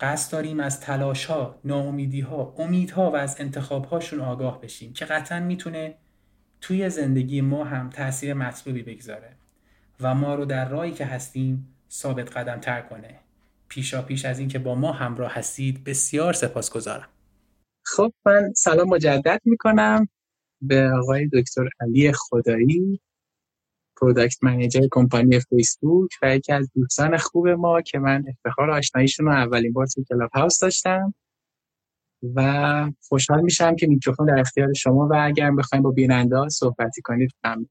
قصد داریم از تلاش ها، ناامیدی ها، امیدها و از انتخاب هاشون آگاه بشیم که قطعا می‌تونه توی زندگی ما هم تاثیر مطلوبی بگذاره و ما رو در راهی که هستیم ثابت قدم تر کنه. پیشا پیش از اینکه با ما همراه هستید بسیار سپاسگزارم. خب من سلام مجدد می‌کنم به آقای دکتر علی خدایی. product manager کمپانی فیسبوک و یکی از دوستان خوب ما که من افتخار آشناییشون رو اولین بار تو کلاب هاوس داشتم. و خوشحال میشم که میکروفون در اختیار شما و اگر بخوایم با بیننده صحبتی کنید ممنون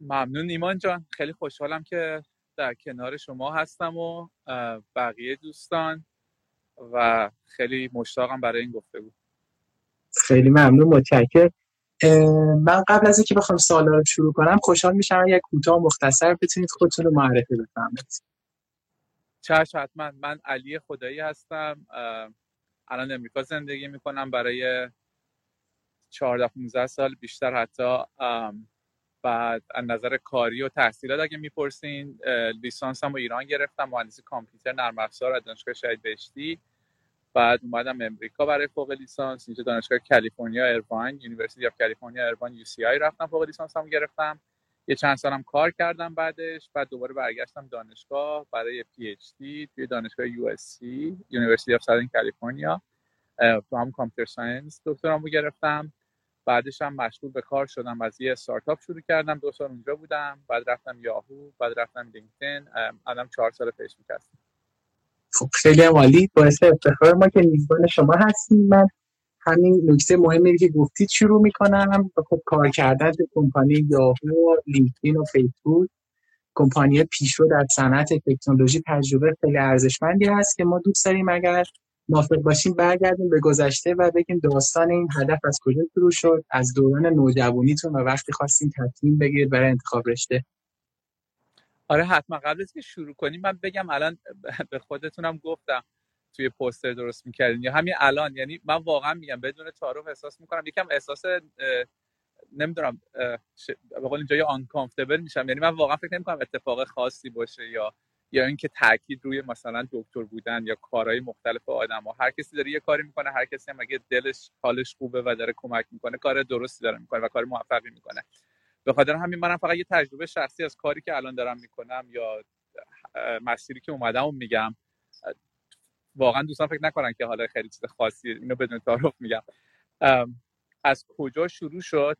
ممنون ایمان جان. خیلی خوشحالم که در کنار شما هستم و بقیه دوستان و خیلی مشتاقم برای این گفته بود خیلی ممنون. متشکرم. من قبل از اینکه بخوام سوالا رو شروع کنم خوشحال میشم یک کوتاه مختصر بتونید خودتون رو معرفی بفرمایید. چشم حتما. من علی خدایی هستم. الان امریکا زندگی می‌کنم. برای 14 15 سال بیشتر حتی. بعد از نظر کاری و تحصیلات اگه می‌پرسین لیسانس هم ایران گرفتم. مهندسی کامپیوتر نرم افزار از دانشگاه شهید بهشتی. بعد اومدم امریکا برای فوق لیسانس اینجا دانشگاه کالیفرنیا ارواین University of California Irvine UCI رفتم فوق لیسانس هم گرفتم. یه چند سالم کار کردم بعدش بعد دوباره برگشتم دانشگاه برای PhD توی دانشگاه USC University of Southern California. تو هم computer science دکترامو گرفتم. بعدش هم مشغول به کار شدم از یه استارتاپ شروع کردم دو سال اونجا بودم. بعد رفتم یاهو بعد رفتم لینکدین. الان چهار سال فیسبوک هستم خب خیلی عالی. باعث افتخار ما که میزبان شما هستیم. من همین نکته مهمی که گفتید شروع می‌کنم. خب کار کردن تو کمپانی یاهو لینکدین و فیسبوک. کمپانی پیشرو در صنعت تکنولوژی تجربه خیلی ارزشمندی هست که ما دوست داریم اگر موافق باشیم برگردیم به گذشته و بگیم داستان این هدف از کجا شروع شد از دوران نوجوانیتون و وقتی خواستیم تصمیم بگیرید برای انتخاب رشته. آره حتما. قبل از که شروع کنیم من بگم الان به خودتونم گفتم توی پوستر درست می‌کردین یا همین الان. یعنی من واقعا میگم بدون تعارف احساس می‌کنم. یکم احساس نمی‌دونم به قول اینجا آنکامفتبل میشم. یعنی من واقعا فکر نمی‌کنم اتفاق خاصی باشه یا یا اینکه تاکید روی مثلا دکتر بودن یا کارهای مختلف آدم ها هر کسی داره یه کاری می‌کنه هر کسی هم اگه دلش حالش خوبه و داره کمک می‌کنه کار درستی داره می‌کنه و کار موفقی می‌کنه. به خاطر همین منم فقط یه تجربه شخصی از کاری که الان دارم می‌کنم یا مسیری که اومدم میگم واقعا دوستان فکر نکنن که حالا خیلی چیز خاصی اینو بدون تعارف میگم. از کجا شروع شد؟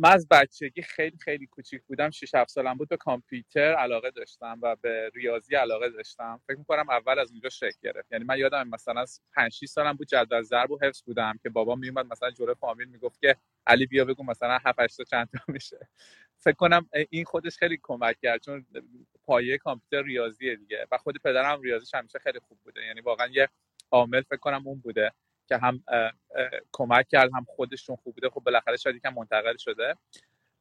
من از بچگی خیلی خیلی کوچیک بودم 6 7 سالم بود به کامپیوتر علاقه داشتم و به ریاضی علاقه داشتم. فکر می‌کنم اول از اونجا شکل گرفت. یعنی من یادم مثلا 5 6 سالم بود جدول ضرب و حفظ بودم که بابا میومد مثلا جلوی فامیل می‌گفت که علی بیا بگو مثلا 7 8 تا چند تا میشه. فکر کنم این خودش خیلی کمک کرد چون پایه کامپیوتر ریاضیه دیگه. و خود پدرم ریاضیش همیشه خیلی خوب بوده. یعنی واقعا یه عامل فکر کنم اون بوده. که هم کمک کرد هم خودشون خوب بوده. خب بالاخره شاید یکم منتقل شده.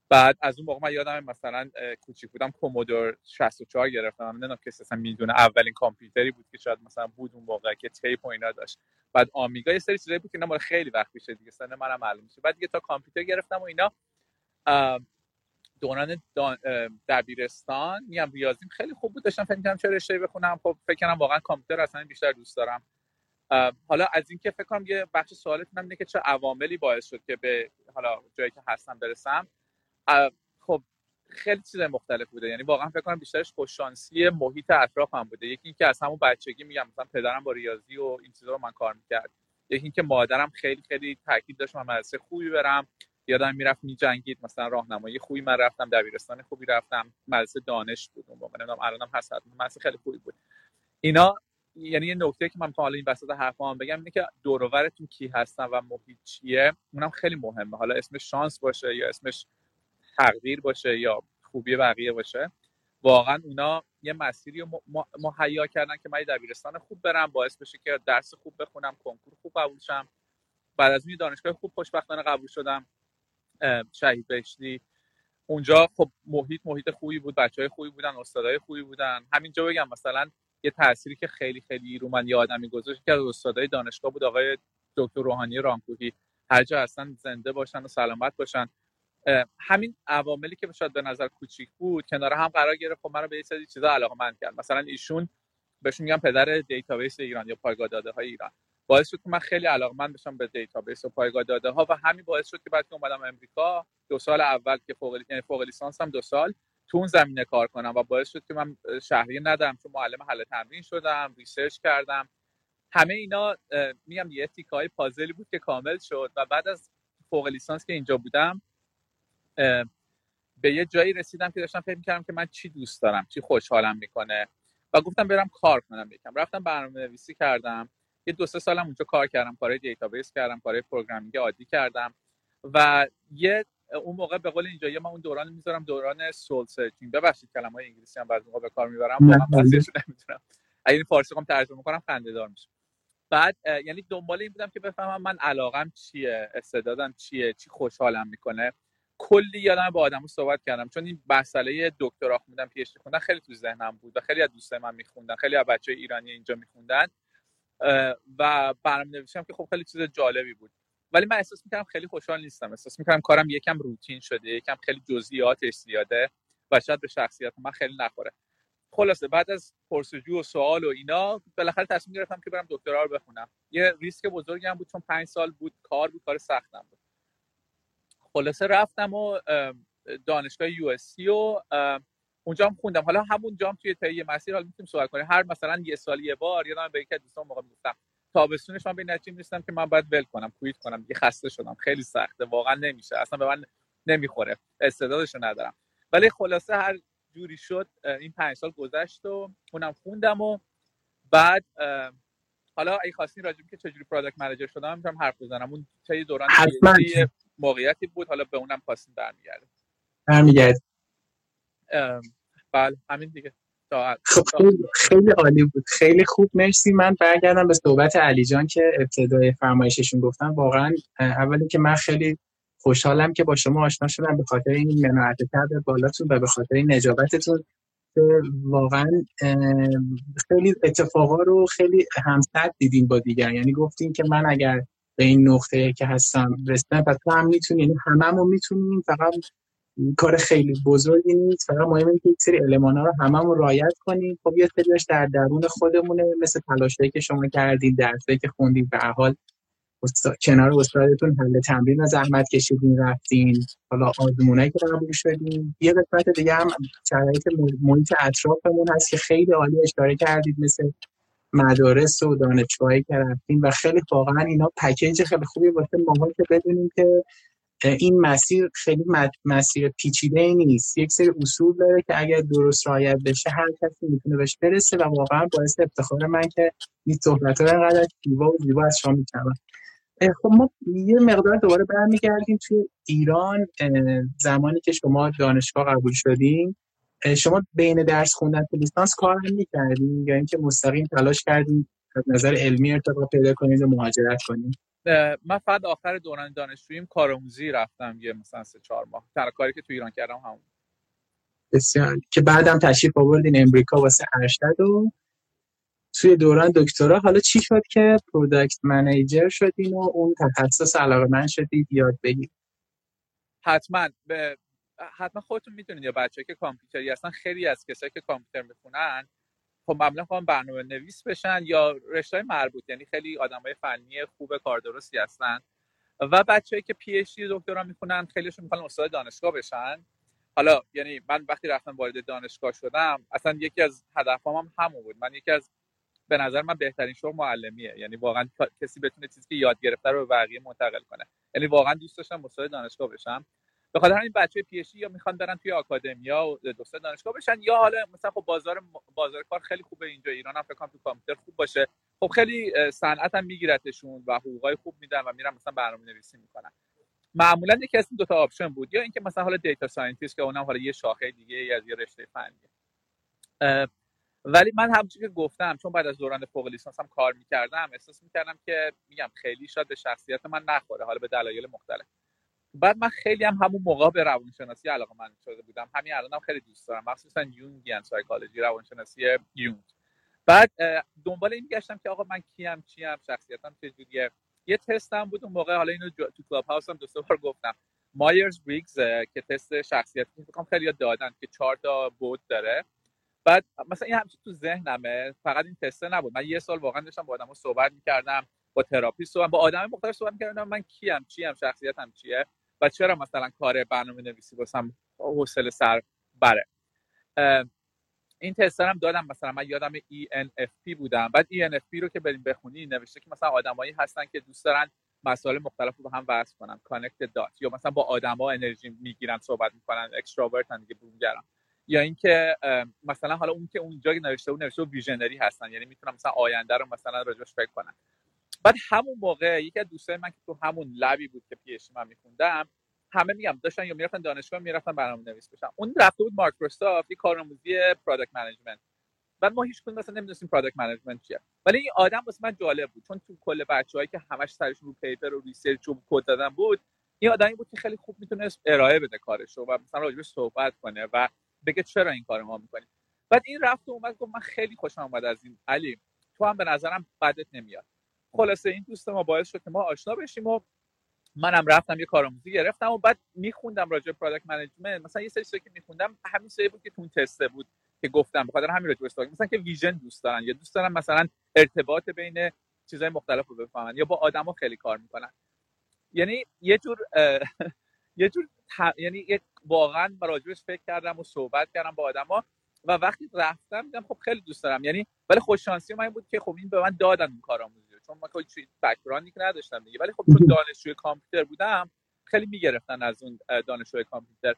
بعد از اون موقع من یادم مثلا کوچیک بودم کومودور 64 گرفتم. نمی‌دونم کسی اصلا می‌دونه. اولین کامپیوتری بود که شاید مثلا بود اون موقع که تیپ و اینا داشت. بعد آمیگا یه سری چیزایی بود که اینا خیلی وقت پیش دیگه. سن منم معلوم میشه بعد دیگه تا کامپیوتر گرفتم و اینا دوران دبیرستان میگم ریاضیم خیلی خوب بود. داشتم فکر چه رشته بخونم. خب فکر کنم واقعا کامپیوتر اصلا بیشتر دوست دارم. حالا از اینکه فکر کنم یه بخش سوالتون اینه که چه عواملی باعث شد که به حالا جایی که هستم برسم. خب خیلی چیز مختلف بوده. یعنی واقعا فکر کنم بیشترش خوششانسی محیط اطرافم بوده. یکی اینکه از همون بچگی میگم مثلا پدرم با ریاضی و این چیزا رو من کار می‌کرد. یکی اینکه مادرم خیلی خیلی تاکید داشت من مدرسه خوبی برم. یادم می‌رفت میجنگید. مثلا راهنمایی خوبی من رفتم دبیرستان خوبی رفتم. مدرسه دانش بود اون موقع. الانم هست مدرسه خیلی خوبی بود. اینا یعنی یه نکته که من حالا این وسط حرفام بگم اینه که دور کی هستن و محیط چیه اونم خیلی مهمه. حالا اسمش شانس باشه یا اسمش تقدیر باشه یا خوبی بقیه باشه. واقعا اونا یه مسیری رو مهیا کردن که من دبیرستان خوب برم باعث بشه که درس خوب بخونم کنکور خوب قبول شم. بعد از اون دانشگاه خوب خوشبختانه قبول شدم شهید بهشتی. اونجا خب محیط محیط خوبی بود بچه های خوبی بودن استادای خوبی بودن. همینجا بگم مثلا یه تأثیری که خیلی خیلی رو من یادمه گذاشت که از استادای دانشگاه بود آقای دکتر روحانی رانکوهی. هر جا هستن زنده باشن و سلامت باشن. همین عواملی که شاید به نظر کوچیک بود کنار هم قرار گرفت خب منو به یه سری چیزا علاقمند کرد. مثلا ایشون بهشون میگم پدر database ایران یا پایگاه داده های ایران. باعث شد که من خیلی علاقمند بشم به database و پایگاه داده ها و همین باعث شد که بعد که اومدم امریکا دو سال اول که فوق یعنی فوق لیسانس هم دو سال تو اون زمینه کار کنم و باعث شد که من شهریه ندم چون معلم حل تمرین شدم research کردم. همه اینا میگم یه تیکای پازلی بود که کامل شد و بعد از فوق لیسانس که اینجا بودم به یه جایی رسیدم که داشتم فکر می‌کردم که من چی دوست دارم چی خوشحالم می‌کنه. و گفتم برم کار کنم یکم. رفتم برنامه نویسی کردم. یه دو سه سالم اونجا کار کردم کارهای database کردم کارهای programming عادی کردم و یه اون موقع به قول اینجا من اون دوران می‌ذارم دوران soul searching. ببخشید کلمه های انگلیسی هم بعضی موقع به کار می‌برم واقعا نمی‌تونم اگه فارسی کنم ترجمه کنم خنده دار میشه بعد یعنی دنبال این بودم که بفهمم من علاقم چیه استعدادم چیه چی خوشحالم می‌کنه. کلی یادم با آدما صحبت کردم. چون این مسئله دکترا خوندن PhD خوندن خیلی تو ذهنم بود و خیلی از دوستای من میخوندن خیلی از بچه ایرانی اینجا میخوندن. و برنامه نویسیم که خب خیلی چیز جالبی بود. ولی من احساس می‌کردم خیلی خوشحال نیستم. احساس می‌کردم کارم یکم روتین شده یکم خیلی جزئیاتش زیاده و شاید به شخصیت من خیلی نخوره. خلاصه بعد از پرسجو و سوال و اینا بالاخره تصمیم گرفتم که برم دکترا رو بخونم. یه ریسک بزرگی هم بود چون پنج سال بود کار بود کار سختم بود. خلاصه رفتم و دانشگاه یو اس سی و اونجا هم خوندم. حالا همون جام توی طی مسیر حالا می‌تونیم صحبت کنیم. هر مثلا یه سال یه بار یادم به از دوستان موقع می‌گفتم تابستونش من به نتیجه می‌رسیدم که من باید ول کنم کویت کنم دیگه خسته شدم. خیلی سخته واقعا نمیشه. اصلا به من نمی‌خوره. استعدادشو ندارم. ولی خلاصه هر جوری شد این پنج سال گذشت و اونم خوندم و بعد حالا اگه خواستین راجب که چجوری پروداکت منیجر شدم می‌تونم حرف بزنم. اون طی دوران موقعیتی بود. حالا به اونم خواستیم برمیگرده برمیگرد بله همین دیگه. خب خیلی عالی بود. خیلی خوب. مرسی. من برگردم به صحبت علی جان که ابتدای فرمایششون گفتم. واقعا اولی که من خیلی خوشحالم که با شما آشنا شدم به خاطر این مناعت کرده بالاتون و به خاطر این نجابتتون که واقعا خیلی اتفاقا رو خیلی همسد دیدیم با دیگر. یعنی گفتیم که من اگر به این نقطه که هستم رسیدم پس هم می‌تونیم یعنی هممون می‌تونیم فقط کار خیلی بزرگی نیست. فقط مهمه که یک سری المانا رو هممون رعایت کنیم. خب یه سریش در درون خودمونه مثل تلاشایی که شما کردید درسایی که خوندید. به حال کنار استادتون حل تمرین و زحمت کشیدین رفتین. حالا آزمونایی که قبول شدین. یه قسمت دیگه هم شرایط محیط اطرافمون هست که خیلی عالی اشاره کردید مثل مدارس و دانشگاهی که رفتیم و خیلی واقعا اینا پکیج خیلی خوبی واسه ماها که بدونیم که این مسیر خیلی مسیر پیچیده نیست. یک سری اصول داره که اگر درست رعایت بشه هر کسی می‌تونه بهش برسه و واقعا باعث افتخار من که این صحبت ها انقدر زیبا و زیبا از شما میشنوم. خب ما یه مقدار دوباره برمیگردیم توی ایران زمانی که شما دانشگاه قبول شدیم شما بین درس خوندن تو لیسانس کار هم می‌کردین یا اینکه مستقیم تلاش کردین از نظر علمی ارتقا پیدا کنید و مهاجرت کنید من فقط آخر دوران دانشجوییم کارآموزی رفتم یه مثلا سه چهار ماه. تنها کاری که تو ایران کردم همون. بسیار. که بعدم تشریف آوردین امریکا واسه ارشد و توی دوران دکترا. حالا چی شد که product manager شدین و اون تخصص علاقمند شدید؟ یاد بگیرید. حتما. به حتما خودتون می‌دونید یا بچه‌هایی که کامپیوتری هستن خیلی از کسایی که کامپیوتر می‌خونن خب معمولا می‌خوان برنامه نویس بشن یا رشته مربوط یعنی خیلی های فنی خوب کار درستی هستن. و بچه‌ای که پی اچ دی دکترا می‌خونن خیلیشون می‌خوان استاد دانشگاه بشن. حالا یعنی من وقتی رفتم وارد دانشگاه شدم اصلا یکی از هدفهام هم همون بود. من یکی از به نظر من بهترین شغل معلمیه. یعنی واقعا کسی بتونه چیزی که یاد گرفته رو به بقیه منتقل کنه. یعنی واقعا دوست داشتم استاد دانشگاه بشم. به خاطر همین بچه پی یا می‌خوان برن توی آکادمیا و دوست دانشگاه بشن یا حالا مثلا خب بازار بازار کار خیلی خوبه اینجا ایران هم فکر تو کامپیوتر خوب باشه. خب خیلی صنعت هم میگیرتشون و حقوقای خوب میدن و میرن مثلا برنامه نویسی می‌کنن. معمولا یکی از این دو تا option بود. یا اینکه مثلا حالا data scientist که اونم حالا یه شاخه دیگه از یه رشته فنی ولی من همونجوری که گفتم چون بعد از دوران فوق لیسانسم کار می‌کردم احساس می‌کردم که میگم خیلی شاید به شخصیت من نخوره حالا به دلایل مختلف. بعد من خیلی هم همون موقع به روانشناسی علاقمند شده بودم. همین الانم هم خیلی دوست دارم. مخصوصا Jungian psychology روانشناسی یونگ. بعد دنبال این گشتم که آقا من کیم چیم شخصیتم چجوریه یه تستم بود اون موقع حالا اینو تو کلاب هاوس هم دو سه بار گفتم. Myers-Briggs که تست شخصیت فکر کنم خیلی دادن که چهار تا بعد داره. بعد مثلا این همچین تو ذهنمه فقط این تسته نبود. من یه سال واقعا داشتم با آدما صحبت می‌کردم با therapist صحبت با آدم مختلف صحبت می‌کردم من کیم چیم شخصیتم چیه؟ و چرا مثلا کار برنامه نویسی واسم حوصله سر بره؟ این تست هم دادم مثلا من یادم ENFP بودم. بعد ENFP رو که بریم بخونی نوشته که مثلا آدمایی هستن که دوست دارن مسائل مختلف رو با هم وصل کنن connect dot یا مثلا با آدما انرژی می‌گیرن صحبت می‌کنن extrovert ن دیگه برونگران یا اینکه مثلا حالا اون که اونجا نوشته اون نوشته visionary هستن. یعنی می‌تونن مثلا آینده رو مثلا راجعش فکر کنن. بعد همون موقع یکی از دوستای من که تو همون lab ی بود که پیش من میخوندم همه میگم داشتن یا می‌رفتن دانشگاه می‌رفتن برنامه نویس بشن. اون رفته بود مایکروسافت یه کارآموزی product management بعد ما هیچ کدوم مثلا نمی‌دونستیم product management چیه. ولی این آدم واسه من جالب بود چون تو کل بچه‌هایی که همش سرشون رو paper و research و کد دادن بود این آدمی بود که خیلی خوب می‌تونست ارائه بده کارش رو و مثلا راجبش صحبت کنه و بگه چرا این کارو ما می‌کنیم. بعد این رفت و اومد گفت من خیلی خوشم اومد از این. علی تو هم به نظرم بدت نمیاد. خلاصه این دوست ما باعث شد که ما آشنا بشیم و منم رفتم یه کارآموزی گرفتم و بعد میخوندم راجع product management مثلا یه سری چیزا که میخوندم همین سری بود که تو تسته بود که گفتم بخاطر همین راجع به مثلا که vision دوست دارن یا دوست دارن مثلا ارتباط بین چیزهای مختلف رو بفهمن یا با آدما خیلی کار می‌کنن. یعنی یه جور یه جور یعنی واقعا راجبش فکر کردم و صحبت کردم با آدما و وقتی رفتم دیدم خب خیلی دوست دارم. یعنی ولی خوش شانسی من بود که خب این به من دادن اون کارآموزی. چون من کوئی بک‌گراندی که نداشتم دیگه. ولی خب چون دانشجوی کامپیوتر بودم خیلی می‌گرفتن از اون دانشجوی کامپیوتر.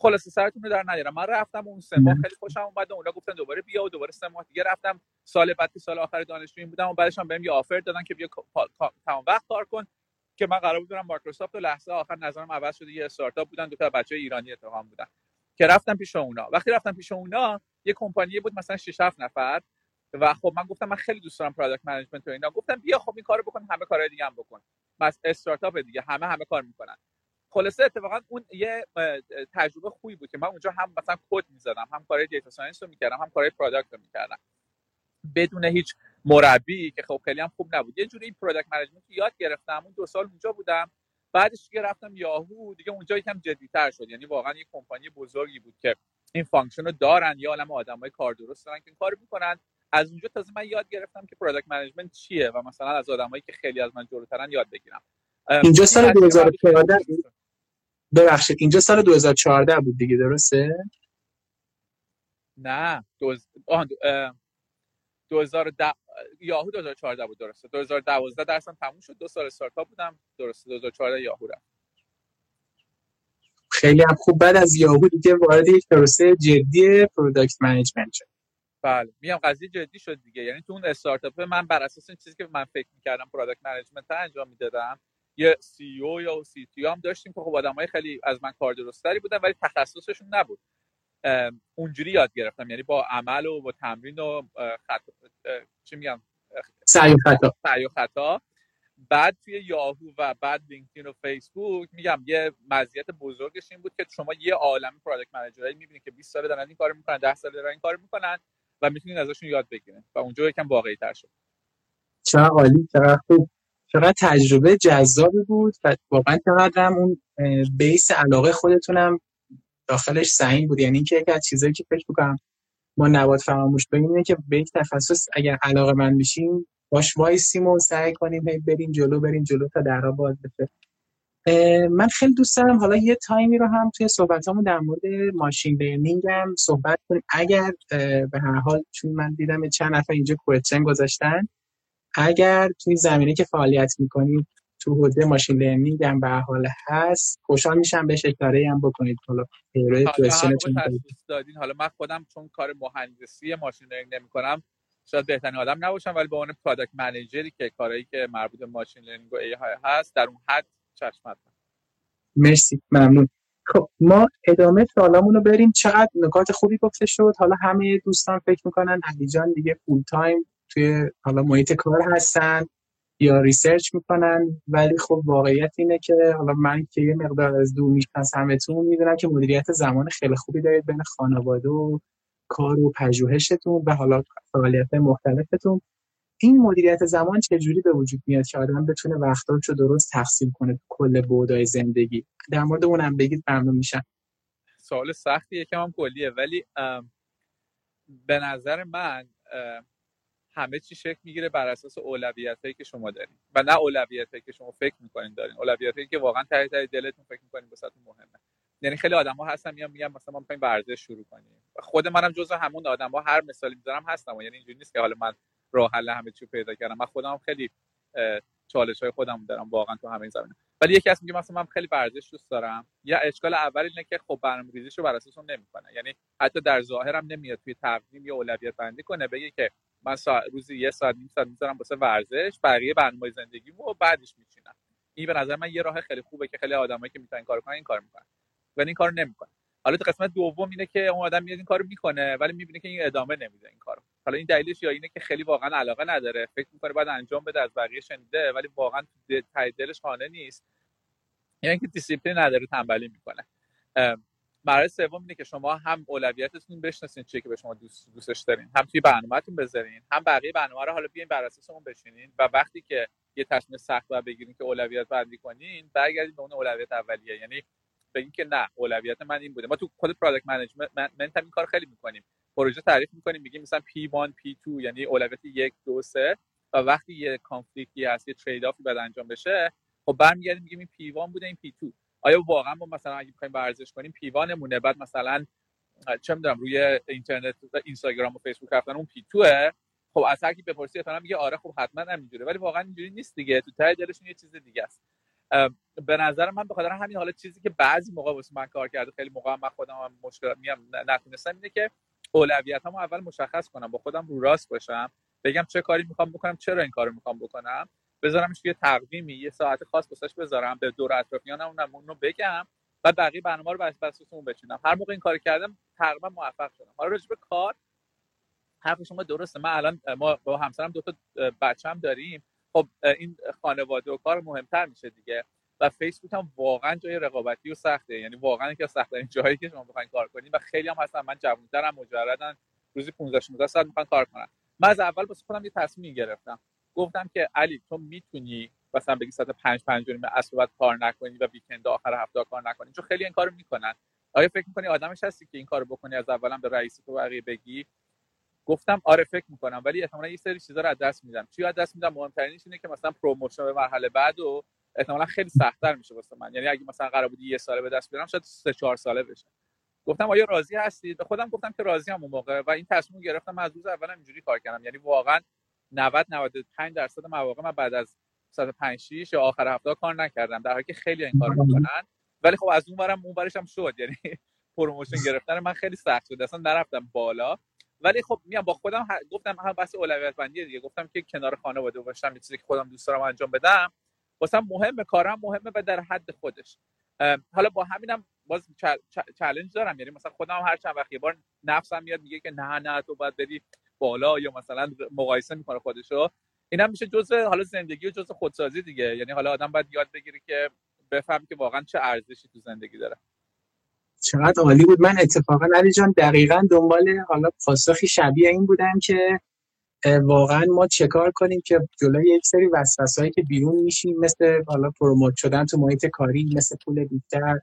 خلاصه سرتون رو در نیارم. من رفتم اون سه ماه خیلی خوشم اومد اونا گفتن دوباره بیا و دوباره سه ماه دیگه رفتم. سال بعد که سال آخر دانشجویی بودم و بعدش هم بهم یه آفر دادن که بیا تمام وقت کار کن که من قرار بود برم مایکروسافت و لحظه آخر نظرم عوض شده یه استارتاپ بودن دو تا بچه ایرانی اتفاقا بودن. که رفتم پیش اونا. وقتی رفتم پیش اونا یه کمپانی بود مثلا 6 7 نفر. و خب من گفتم من خیلی دوست دارم product management و اینا. گفتم بیا خب این کارو بکن همه کارهای دیگه هم بکن. بس استارتاپ دیگه همه همه کار می‌کنن. خلاصه اتفاقا اون یه تجربه خوبی بود که من اونجا هم مثلا کد می‌زدم هم کارهای data science رو می‌کردم هم کارهای product رو می‌کردم. بدون هیچ مربی که خب خیلی هم خوب نبود. یه جوری product management یاد گرفتم. اون دو سال اونجا بودم. بعدش دیگه رفتم یاهو دیگه اونجا یکم جدیتر شد. یعنی واقعا یه کمپانی بزرگی بود که این function رو دارن. یه عالم آدمای کار درست دارن که این کارو می‌کنن. از اونجا تازه من یاد گرفتم که product management چیه و مثلا از آدمایی که خیلی از من جلوترن یاد بگیرم. اینجا سال 2014 ببخشید اینجا سال 2014 بود دیگه درسته؟ نه دوز... آه... 2010 یاهو 2014 بود درسته. 2012 درسم تموم شد دو سال استارتاپ بودم درسته 2014 یاهو رفت. خیلی هم خوب. بعد از یاهو دیگه وارد یک پروسه جدی product management شد. بله میگم قضیه جدی شد دیگه. یعنی تو اون استارتاپ من بر اساس این چیزی که من فکر می‌کردم product management انجام می‌دادم یه CEO یا CTO هم داشتیم که خب آدمای خیلی از من کار درست‌تری بودن ولی تخصصشون نبود. اونجوری یاد گرفتم. یعنی با عمل و با تمرین و خط... چی میگم؟ سعی و خطا. سعی و خطا. بعد توی یاهو و بعد لینکدین و فیسبوک میگم یه مزیت بزرگش این بود که شما یه عالم product manager ایی می‌بینید که 20 سال دارن این کارو می‌کنن 10 سال دارن این کارو می‌کنن. و می‌تونید ازشون یاد بگیرید و اونجا یکم واقعی تر شد. چقدر عالی چقدر خوب. چقدر تجربه جذابی بود و واقعا چقدر هم اون base علاقه خودتونم داخلش سهیم بود. یعنی اینکه یکی از چیزایی که فکر می‌کنم ما نباید فراموش کنیم اینه که به یک تخصص اگر علاقه‌مند بشیم باش وایسیم و سعی کنیم بریم جلو بریم جلو تا درها باز بشه. من خیلی دوست دارم. حالا یه time ی رو هم توی صحبتامون در مورد machine learning هم صحبت کنیم. اگر به هر حال چون من دیدم چند نفر اینجا question گذاشتن اگر توی زمینه که فعالیت می‌کنید تو حوزه machine learning هم به هر حال هست خوشحال میشم بهش اشاره هم بکنید. حالا دادین. حالا من خودم چون کار مهندسی machine learning نمی‌کنم شاید بهترین آدم نباشم ولی به عنوان product manager ی که کارهایی که مربوط به machine learning و AI هست در اون حد چشم. مرسی ممنون. خب ما ادامه سوالامون رو بریم. چقدر نکات خوبی گفته شد. حالا همه دوستان فکر می‌کنن علی جان دیگه full time توی حالا محیط کار هستن یا research می‌کنن. ولی خب واقعیت اینه که حالا من که یه مقدار از دور میشناسمتون می‌دونم که مدیریت زمان خیلی خوبی دارید بین خانواده و کار و پژوهشتون و حالا فعالیت مختلفتون. این مدیریت زمان چجوری به وجود میاد که آدم بتونه وقتاش رو درست تقسیم کنه کل بودای زندگی؟ در مورد اونم بگید ممنون میشم. سوال سختی یکم هم کلیه. ولی به نظر من همه چی شکل می‌گیره بر اساس اولویت هایی که شما دارین. و نه اولویت هایی که شما فکر می‌کنین دارین. اولویت هایی که واقعا ته ته دلتون فکر می‌کنین واسهتون مهمه. یعنی خیلی آدما هستن میان میگن مثلا ما می‌خوایم ورزش شروع کنیم. خود منم جزو همون آدما هر مثالی می‌ذارم هستم یعنی اینجوری نیست که حالا من راه حل همه چی پیدا کردم. من خودم خیلی چالش های خودم دارم واقعا تو همه زمینه. ولی یکی از میگه مثلا من خیلی ورزش دوست دارم یا اشکال اول اینه که خب برنامه‌ریزیشو بر اساس اون نمی‌کنه. یعنی حتی در ظاهرم نمیاد توی تقویم یا اولویت بندی کنه بگه که من سا... روزی یه ساعت نیم ساعت می‌ذارم واسه ورزش بقیه برنامه زندگیمو بعدش میچینم. این به نظر من یه راه خیلی خوبه که خیلی آدمایی که می‌تونن کار کنن این کار می‌کنن. ولی این کارو نمی‌کنن. حالا قسمت دوم اینه که اون آدم میاد این کارو می‌کنه ولی می‌بینه که این ادامه نمیده این کارو. حالا این دلیلش یا اینه که خیلی واقعا علاقه نداره. فکر می‌کنه باید انجام بده از بقیه شنیده ولی واقعا ته دلش خانه نیست. یا اینکه دیسیپلین نداره تنبلی می‌کنه. برای سوم اینه که شما هم اولویتتون بشناسین چیه که به شما دوست دوستش دارین. هم توی برنامهتون بذارین هم بقیه برنامه رو حالا بیاین بر اساس اون بشینین و وقتی که یه تصمیم سخت باید بگیرین که اولویت بندی کنین برگردین به اون اولویت اولیه. یعنی بگین که نه اولویت من این بوده. ما تو خود product management این کار خیلی می‌کنیم. پروژه تعریف می‌کنیم میگیم مثلا P1 P2 یعنی اولویت یک دو سه. و وقتی یه کانفلیکتی هست یه ترید آفی باید انجام بشه خب برمیگردیم میگیم این P1 بوده این P2 آیا واقعا ما مثلا اگه بخوایم ورزش کنیم P1 مونه؟ بعد مثلا چه می‌دونم روی اینترنت اینستاگرام و فیسبوک رفتن اون P2 خب از هر کی بپرسی احتمالاً میگه آره خب حتما همینجوره ولی واقعا اینجوری نیست دیگه. تو ته دلشون یه چیز دیگه است. به نظر من به همین حالا چیزی که بعضی موقع واسه من کار کرده خیلی موقع من خودم هم مشکل میام نتونستم اینه که اولویتامو اول مشخص کنم با خودم رو راست باشم بگم چه کاری می‌خوام بکنم چرا این کارو می‌خوام بکنم بذارمش توی تقویمی یه ساعت خاص واسش بذارم به دور اطرافیانم اون رو بگم و بقیه برنامه رو بس اساس اون بچینم. هر موقع این کار کردم تقریبا موفق شدم. حالا راجع به کار حرف شما درسته. من الان ما با همسرم دو تا بچه‌م داریم. خب این خانواده و کار مهمتر میشه دیگه و فیسبوک هم واقعا جای رقابتی و سخته. یعنی واقعا یکی از سخت‌ترین جایی که شما بخواید کار کنید و خیلی هم هستن من جوان‌ترم مجردن روزی 15 16 ساعت می‌خوان کار کنن. من از اول واسه خودم یه تصمیم گرفتم. گفتم که علی تو می‌تونی مثلا بگی ساعت 5 5 نیم بعد کار نکنی و weekend آخر هفته کار نکنی؟ چون خیلی این کارو می‌کنن. آیا فکر می‌کنی آدمش هستی که این کارو بکنی؟ از اولم به رئیست و بقیه بگی. گفتم آره فکر می‌کنم ولی احتمالاً یه سری چیزا رو از دست میدم. چی از دست میدم؟ مهمترینش اینه که مثلا promotion به مرحله بعد و احتمالاً خیلی سختتر میشه واسه من. یعنی اگه مثلا قرار بود یه ساله به دست بیارم شاید سه چهار ساله بشه. گفتم آیا راضی هستید به خودم گفتم که راضی‌ام اون موقع و این تصمیم گرفتم. از روز اولم اینجوری کار کردم. یعنی واقعا 90 95 درصد مواقع من بعد از 105 6 یا آخر هفته کار نکردم. در حالی که خیلی این کارو می‌کنن. ولی خب از اون برم اون برش هم شد. یعنی promotion گرفتن من خیلی سخت شد. اصلا نرفتم بالا. ولی خب میام با خودم گفتم هم بحث اولویت بندی دیگه. گفتم که کنار خانواده باشم یه چیزی که خودم دوست دارم انجام بدم واسم مهمه کارم مهمه و در حد خودش. حالا با همینم باز چالش دارم. یعنی مثلا خودم هر چند وقت یه بار نفسم میاد میگه که نه نه تو باید بری بالا یا مثلا مقایسه می‌کنه خودشو. اینم میشه جزء حالا زندگی و جزء خودسازی دیگه. یعنی حالا آدم باید یاد بگیره که بفهم که واقعا چه ارزشی تو زندگی داره. چقدر عالی بود. من اتفاقا علی جان دقیقا دنبال حالا پاسخی شبیه این بودم که واقعا ما چه کار کنیم که جلوی یک سری وسوسه‌ای که بیرون میشیم مثل حالا پروموت شدن تو محیط کاری مثل پول بیشتر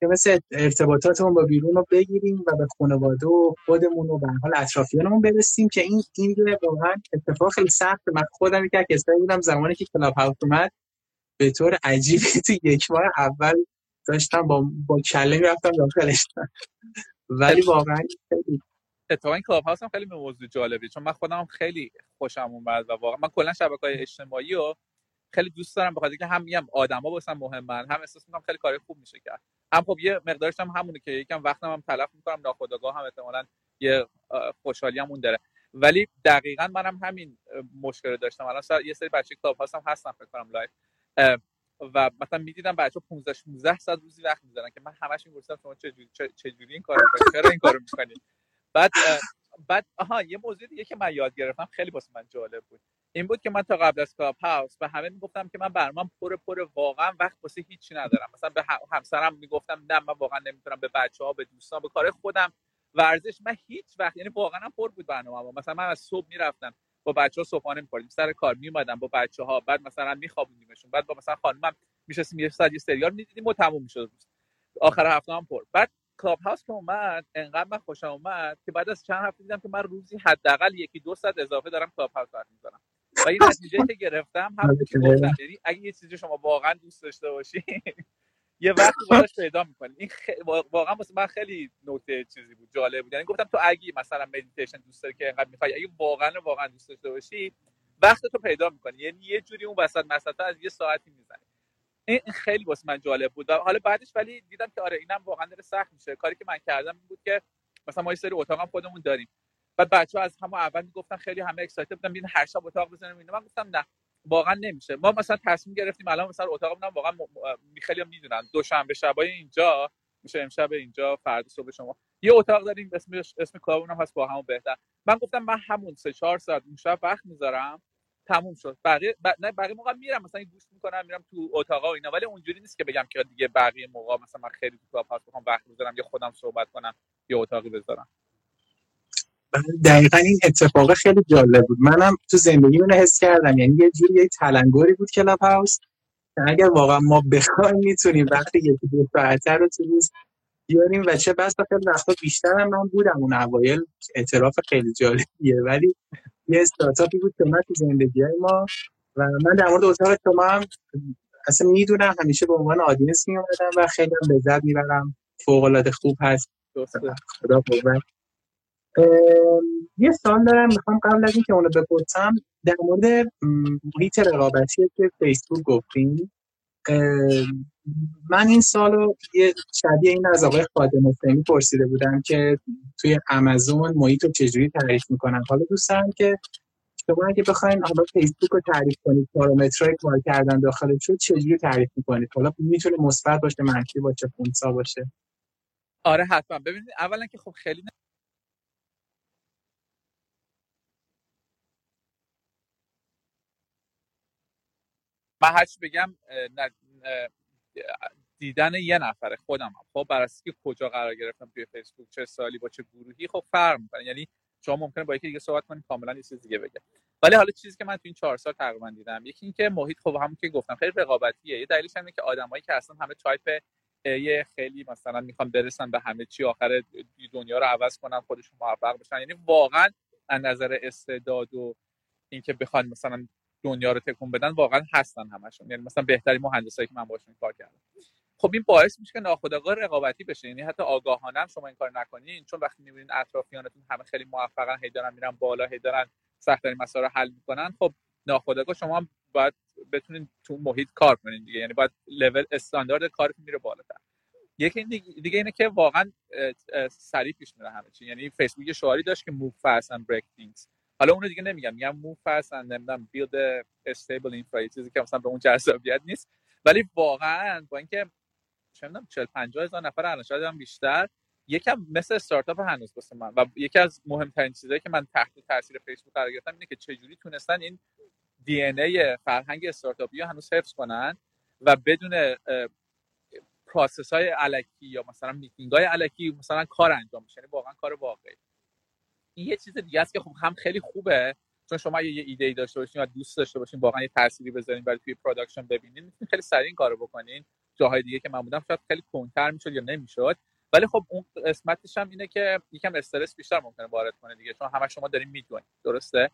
که مثل ارتباطاتمون با بیرون رو بگیریم و به خانواده و خودمون و به هر حال اطرافیانمون برسیم که این این واقعا اتفاق خیلی سخت من خودم کسایی بودم زمانی که کلاب هاوس اومد به طور عجیبی تو یک ماه اول داشتم با با کله می‌رفتم داخلش. ولی واقعا خیلی اتفاقا این کلاب هاوس هم خیلی موضوع جالبی. چون من خودم خیلی خوشم اومد و واقعا من کلا شبکه های اجتماعی رو خیلی دوست دارم بخاطر که هم میگم آدما واسم مهمن هم احساس می‌کنم خیلی کاری خوب میشه کرد. هم خب یه مقدارش هم همونه که یکم وقتم هم تلف می‌کنم ناخودآگاه هم احتمالاً یه خوشحالی هم اون داره. ولی دقیقا منم همین مشکل داشتم. الان یه سری بچه کلاب هاوسم هستن فکر کنم live و مثلا می‌دیدم بچه 15 16 ساعت روزی وقت می‌ذارن که من همش میپرسیدم شما چه جوری چه جوری این کارو می‌کنید چرا این کارو می‌کنید بعد بعد آها یه موضوع دیگه که من یاد گرفتم خیلی واسه من جالب بود. این بود که من تا قبل از کلاب هاوس به همه می‌گفتم که من برنامه پر پر واقعا وقت واسه هیچی ندارم. مثلا به همسرم می‌گفتم نه من واقعا نمی‌تونم به بچه ها به دوستان به کار خودم ورزش. من هیچ وقت یعنی واقعا پر بود برنامه مثلا من از صبح می‌رفتم. با بچه ها صبحانه می‌خوردیم سر کار میومدم با بچه ها بعد مثلا میخوابوندیمشون بعد با مثلا خانومم میشستیم یه ساعت یه سریال می‌دیدیم و تموم می‌شد آخر هفته هم پر. بعد کلاب هاوس که اومد انقدر من خوشم اومد که بعد از چند هفته دیدم که من روزی حداقل یکی دو ساعت اضافه دارم کلاب هاوس وقت می‌ذارم و این نتیجه که گرفتم هم اگه یه چیزی شما واقعا دوست داشته باشی یه وقتی براش پیدا می‌کنی. این خ... واقعا واسه من خیلی نکته چیزی بود جالب بود. یعنی گفتم تو اگه مثلا مدیتیشن دوست داری که انقدر می‌خوای اگه واقعا واقعا دوست داشته باشی وقت تو پیدا می‌کنی. یعنی یه جوری اون وسط مسطا از یه ساعتی می‌زنی. این خیلی واسه من جالب بود. حالا بعدش ولی دیدم که آره اینم واقعا داره سخت میشه. کاری که من کردم این بود که مثلا ما یه سری اتاق هم خودمون داریم. بعد بچه ها از همون اول می‌گفتن خیلی همه اکسایتد بودن ببین هر شب اتاق بزنیم اینا. من گفتم نه. واقعا نمیشه. ما مثلا تصمیم گرفتیم الان مثلا اتاقمون واقعا خیلی هم می‌دونن. دوشنبه شبای اینجا میشه امشب اینجا فردا صبح شما. یه اتاق داریم اسمش اسم کارمون هم هست با همون بهتر. من گفتم من همون سه چهار ساعت اون شب وقت می‌ذارم. تموم شد. بقیه ب... نه بقیه موقع میرم مثلا گوش می‌کنم میرم تو اتاقا و اینا. ولی اونجوری نیست که بگم که دیگه بقیه موقع مثلا من خیلی تو کلاپ بخوام وقت بذارم یا خودم صحبت کنم یا اتاقی بذارم. دقیقا این اتفاق خیلی جالب بود. منم تو زندگی اون حس کردم. یعنی یه جوری یه تلنگری بود کلاب هاوس اگر واقعا ما بخوایم می‌تونیم وقتی یکی دو ساعته رو تو روز بیاریم و چه بس خیلی وقتا بیشتر هم من بودم. اون اوایل اعتراف خیلی جالبیه. ولی یه استارتاپی بود که من تو زندگی های ما و من در مورد اتاق شما هم اصلا می‌دونم. همیشه به عنوان آدینس می و خیلی هم لذت می‌برم. فوق العاده خوب هست. خدا قوت. یه سال دارم می‌خوام قبل از اینکه اونو بپرسم در مورد محیط رقابتی که فیسبوک گفتیم من این سال رو یه شبیه این از آقای خادم حسینی پرسیده بودم که توی امازون محیط رو چجوری تعریف می‌کنن. حالا دوست دارم که شما اگه بخواین حالا فیسبوک رو تعریف کنید پارامترهای کار کردن داخلش رو چجوری تعریف می‌کنید؟ حالا می‌تونه مثبت باشه منفی باشه خونسا باشه. آره حتما. ببینید اولا که خب خیلی من هرچی بگم دیدن یه نفره خودم هم. خب بر که کجا قرار گرفتم توی فیسبوک چه سالی با چه گروهی خب فرق می‌کنه. یعنی شما ممکنه با یکی دیگه صحبت کنید کاملا یه چیز دیگه بگه. ولی حالا چیزی که من تو این چهار سال تقریبا دیدم یکی اینکه محیط خب همون که گفتم خیلی رقابتیه. یه دلیلش اینه که آدمایی که اصلا همه تایپ یه خیلی مثلا می‌خوان برسن به همه چی آخر دنیا رو عوض کنن خودشون موفق بشن. یعنی واقعا از نظر استعداد و اینکه بخوان مثلا دنیا رو تکون بدن واقعا هستن همشون. یعنی مثلا بهترین مهندسایی که من باشون کار کردم خب این باعث میشه که ناخودآگاه رقابتی بشه. یعنی حتی آگاهانه شما این کار نکنین. چون وقتی می‌بینین اطرافیانتون همه خیلی موفقن هی دارن میرن بالا هی دارن سختترین مسائل رو حل می‌کنن. خب ناخودآگاه شما هم باید بتونین تو محیط کار کنین دیگه. یعنی باید لول استاندارد کارتون میره بالاتر. یکی دیگه اینه که واقعا سریع پیش میره همه چی. یعنی فیسبوک شعاری داشت که fast and break things. حالا اونو دیگه نمیگم میگم fast and نمی‌دونم a stable infra چیزی که مثلا به اون جذابیت نیست. ولی واقعا با اینکه چه می‌دونم 40 50 هزار نفر الان شاید هم بیشتر یکم مثل استارتاپ هنوز واسه من. و یکی از مهمترین چیزهایی که من تحت تاثیر فیسبوک قرار گرفتم اینه که چجوری تونستن این DNA فرهنگ استارتاپی رو هنوز حفظ کنن و بدون process های الکی یا مثلا میتینگ های الکی مثلا کار انجام بشه. یعنی واقعا کار واقعی. این یه چیز دیگه است که خب هم خیلی خوبه چون شما یه ایده ای داشته باشین و دوست داشته باشین واقعا یه تأثیری بذارین برای توی production ببینین می‌تونین خیلی سریع این کارو بکنین. جاهای دیگه که من بودم شاید خیلی کندتر می‌شد یا نمی‌شد. ولی خب اون قسمتش هم اینه که یکم استرس بیشتر ممکنه وارد کنه دیگه چون همه شما دارین می‌دونید درسته؟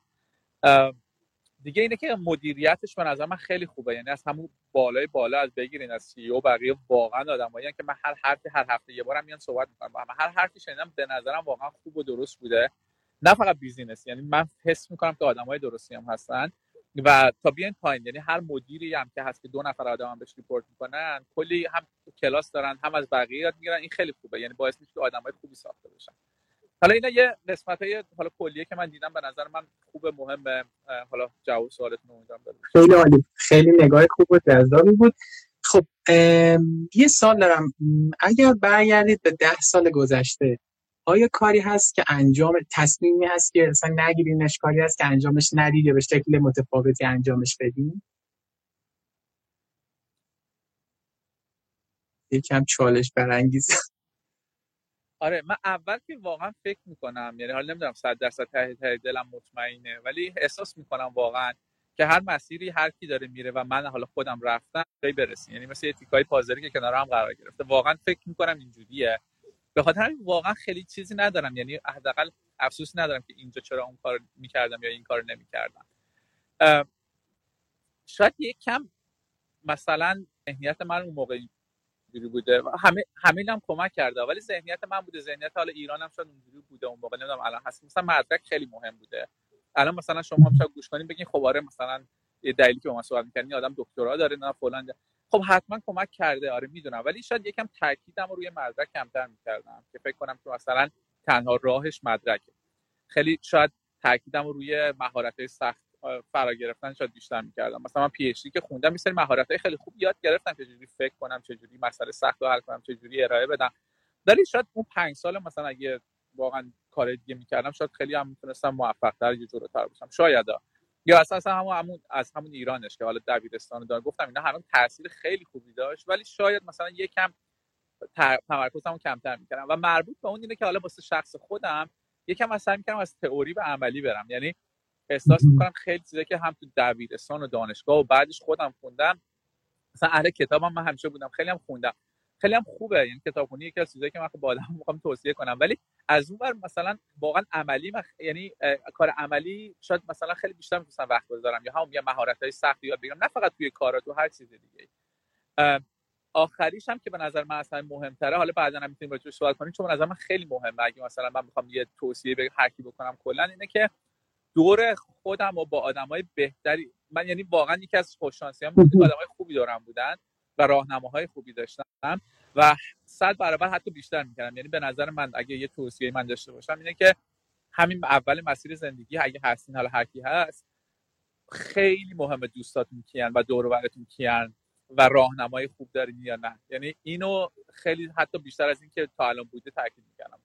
دیگه اینه که مدیریتش به نظر من خیلی خوبه یعنی از همون بالای بالا از بگیرین از CEO بقیه واقعا آدمایی که من هر حرفی هر هفته یه بارم میان صحبت می‌کنم هر حرفی شنیدم به نظرم واقعا خوب و درست بوده. نه فقط business یعنی من حس می‌کنم که آدمای درستی هم هستن و تا بیاین پایین یعنی هر مدیری هم که هست که دو نفر آدم هم بهش report می‌کنن کلی هم کلاس دارن هم از بقیه یاد می‌گیرن این خیلی خوبه یعنی باعث میشه که آدمای خوبی ساخته بشن. حالا اینا یه قسمت های حالا کلیه که من دیدم به نظر من خوب مهمه حالا جواب سوالتون امیدوارم خیلی عالی خیلی نگاه خوب و جذابی بود. خب یه سال دارم. اگر برگردید به ده سال گذشته آیا کاری هست که انجام تصمیمی هست که اصلا نگیرینش؟ کاری هست که انجامش ندید یا به شکل متفاوتی انجامش بدین؟ یکم چالش برانگیز. آره من اول که واقعا فکر می‌کنم یعنی حالا نمی‌دونم صد درصد ته ته دلم مطمئنه ولی احساس می‌کنم واقعا که هر مسیری هر کی داره میره و من حالا خودم رفتم جایی برسیم. یعنی مثل یه تیکای پازری که کنار قرار گرفته. واقعا فکر می‌کنم اینجوریه. به خاطر واقعا خیلی چیزی ندارم. یعنی حداقل افسوس ندارم که اینجا چرا اون کار می‌کردم یا این کار نمی‌کردم. شاید یک کم مثلا ذهنیت من اون موقع اینجوری بوده. همه همه هم کمک کرده. ولی ذهنیت من بوده. ذهنیت حالا ایران هم شاید اونجوری بوده. اون موقع نمی‌دونم الان هست. مثلا مدرک خیلی مهم بوده. الان مثلا شما هم شاید گوش کنین بگین خب آره مثلا یه دلیلی که با من صحبت می‌کنین آدم دکترا داره نه فلان. خب حتما کمک کرده آره می‌دونم. ولی شاید یکم تاکیدم روی مدرک کمتر می‌کردم که فکر کنم که مثلا تنها راهش مدرکه. خیلی شاید تاکیدم روی مهارت سخت فرا گرفتن شاید بیشتر می‌کردم. مثلا من پی که خوندم یه سری مهارت خیلی خوب یاد گرفتم چجوری فکر کنم چجوری مسئله سخت رو حل کنم چجوری ارائه بدم. ولی شاید اون پنج سال مثلا اگه واقعا کار دیگه می‌کردم شاید خیلی هم می‌تونستم موفق تر یا جلوتر باشم. شاید یا اصلا همون, همون از همون ایرانش که حالا دبیرستان دار گفتم اینا همون تاثیر خیلی خوبی داشت ولی شاید مثلا یکم تمرکزمو کمتر می‌کردم و مربوط به اون اینه که حالا واسه شخص خودم یکم مثلا می‌کردم از تئوری به عملی برم. یعنی احساس می‌کنم خیلی چیزا که هم تو دبیرستان و دانشگاه و بعدش خودم خوندم مثلا اهل کتابم من همیشه بودم خیلی هم خوندم. خیلی هم خوبه. یعنی کتابخونی یکی از چیزایی که من خب با آدم می‌خوام توصیه کنم. ولی از اون بر مثلا واقعا عملی مخ... یعنی کار عملی شاید مثلا خیلی بیشتر می‌تونم وقت بذارم. یا همون یه مهارت های سختی یاد بگیرم. نه فقط توی کارا تو هر چیز دیگه آخریش هم که به نظر من اصلا مهمتره. حالا بعدا هم می‌تونیم راجعش صحبت کنیم. چون به نظر من خیلی مهمه. اگه مثلا من می‌خوام یه توصیه به هر کی بکنم کلا اینه که دور خودم و با آدمای بهتری. من یعنی واقعا یکی از خوششانسی هم آدمای خوبی دارم بودن. و راهنماهای خوبی داشتم و صد برابر حتی بیشتر می‌کردم. یعنی به نظر من اگه یه توصیه من داشته باشم اینه که همین اول مسیر زندگی اگه هستین حالا هر کی هست خیلی مهمه دوستاتون کیان و دور و کیان و راهنمای خوب دارین یا نه. یعنی اینو خیلی حتی بیشتر از این که تا الان بوده تاکید می‌کنم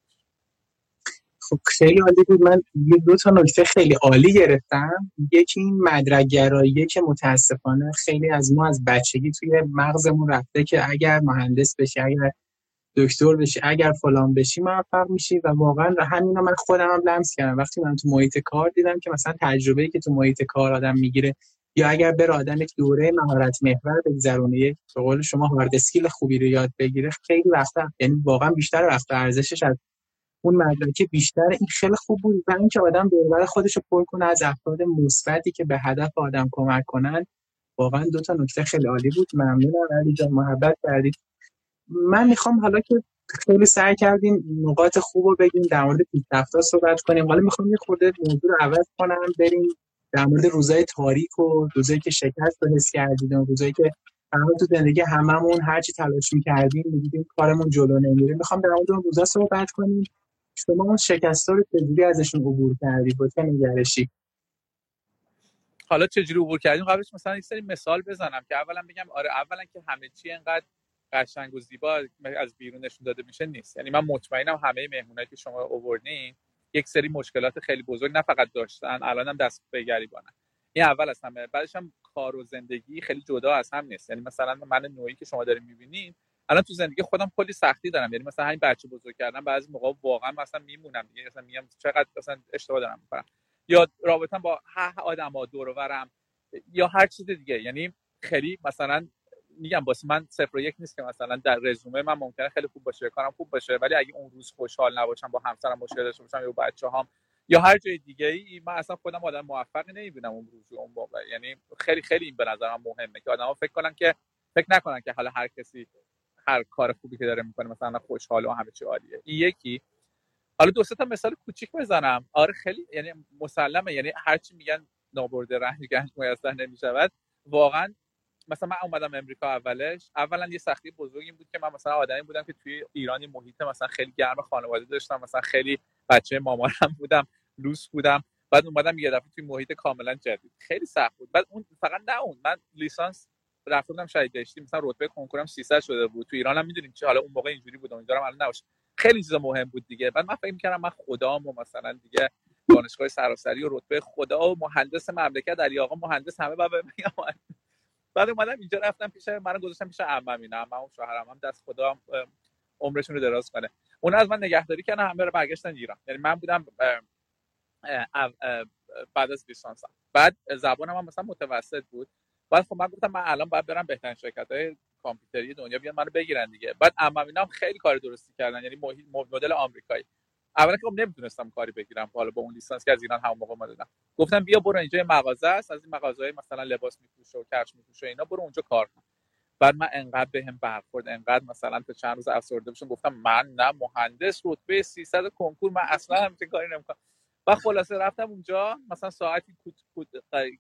خب خیلی عالی بود. من یه دو تا نکته خیلی عالی گرفتم. یکی این مدرک گراییه که متاسفانه خیلی از ما از بچگی توی مغزمون رفته که اگر مهندس بشی اگر دکتر بشی اگر فلان بشی موفق میشی و واقعا همینا من خودم هم لمس کردم. وقتی من تو محیط کار دیدم که مثلا تجربه که تو محیط کار آدم می‌گیره یا اگر بر آدم یک دوره مهارت محور بگذرونه یک به قول شما هارد اسکیل خوبی رو یاد بگیره خیلی وقتا یعنی واقعا بیشتر وقت ارزشش از اون مدرک بیشتر این خیلی خوب بود. و اینکه آدم دوربر خودش رو پر کنه از افراد مثبتی که به هدف آدم کمک کنن واقعا دو تا نکته خیلی عالی بود. ممنونم علی جان محبت کردید من می‌خوام حالا که خیلی سعی کردیم نقاط خوب رو بگیم در مورد پیشرفت‌ها صحبت کنیم. حالا می‌خوام یه خورده موضوع رو عوض کنم بریم در مورد روزای تاریک و روزایی که شکست رو حس کردیم روزایی که همه تو زندگی هممون هرچی تلاش می‌کردیم می‌دیدیم کارمون جلو نمیره. می‌خوام در مورد اون روزا صحبت کنیم. شما اون شکست رو چجوری ازشون عبور کردی با چه نگرشی حالا چجوری عبور کردیم؟ قبلش مثلا یک سری مثال بزنم که اولا بگم آره اولا که همه چی انقدر قشنگ و زیبا از بیرون نشون داده میشه نیست. یعنی من مطمئنم همه مهمونایی که شما آوردین یک سری مشکلات خیلی بزرگ نه فقط داشتن الانم دست به گریبانن. این اول از همه. بعدش هم کار و زندگی خیلی جدا از هم نیست. یعنی مثلا من نوعی که شما دارین می‌بینین الان تو زندگی خودم کلی سختی دارم. یعنی مثلا همین بچه بزرگ کردن بعضی موقع واقعا مثلا میمونم. دیگه مثلا میگم چقدر مثلا اشتباه دارم می‌کنم. یا رابطه با هر ها دور ورم یا هر چیز دیگه. یعنی خیلی مثلا میگم واسه من صفر و یک نیست که مثلا در رزومه من ممکنه خیلی خوب باشه کارم خوب باشه ولی اگه اون روز خوشحال نباشم با همسرم مشکل داشته باشم یا بچه هم یا هر جای دیگه ای من اصلا خودم آدم موفقی نمی‌بینم اون روز اون موقع یعنی خیلی خیلی این به نظرم مهمه که آدما فکر کنن که فکر نکنن که حالا هر کسی هر کار خوبی که داره می‌کنه مثلا خوشحال و همه چی عالیه. این یکی. حالا دو تا مثال کوچیک بزنم. آره خیلی یعنی مسلمه. یعنی هرچی میگن نابرده رنج گنج میسر نمی‌شود. واقعا مثلا من اومدم امریکا اولش. اولا یه سختی بزرگی بود که من مثلا آدمی بودم که توی ایرانی محیط مثلا خیلی گرم خانواده داشتم. مثلا خیلی بچه مامانم بودم لوس بودم. بعد اومدم یه دفعه توی محیط کاملا جدید. خیلی سخت بود. بعد اون فقط نه اون. من لیسانس رفته بودم شهید بهشتی مثلا رتبه کنکورم 300 شده بود. تو ایران هم می‌دونیم چه حالا اون موقع اینجوری بود امیدوارم الان نباشه. خیلی چیزا مهم بود دیگه. بعد من فکر می‌کردم من خدام و مثلا دیگه دانشگاه سراسری و رتبه خدا و مهندس مملکت علی آقا مهندس همه بعد بعد اومدم اینجا رفتم پیش منو گذاشتم پیش عمم اینا عمم شوهرم هم دست خدا عمرشون رو دراز کنه. اون از من نگهداری کردن همه رو برگشتن ایران. یعنی من بودم بعد از لیسانسم. بعد زبانم هم مثلا متوسط بود. بعد خب من گفتم من الان باید برم بهترین شرکت های کامپیوتری دنیا بیان منو بگیرن دیگه. بعد عمم اینا هم خیلی کار درستی کردن یعنی مدل آمریکایی. اولا که خب نمی‌تونستم کاری بگیرم حالا با اون لیسانس که از ایران همون موقع اومدم. گفتم بیا برو اینجا مغازه است از این مغازه مثلا لباس میفروشه و کفش میفروشه اینا برو اونجا کار کن. بعد من انقدر بهم برخورد انقدر مثلا تا چند روز افسرده بشم گفتم من نه مهندس رتبه 300 کنکور من اصلا همچین کاری نمی‌کنم. و خلاصه رفتم اونجا. مثلا ساعتی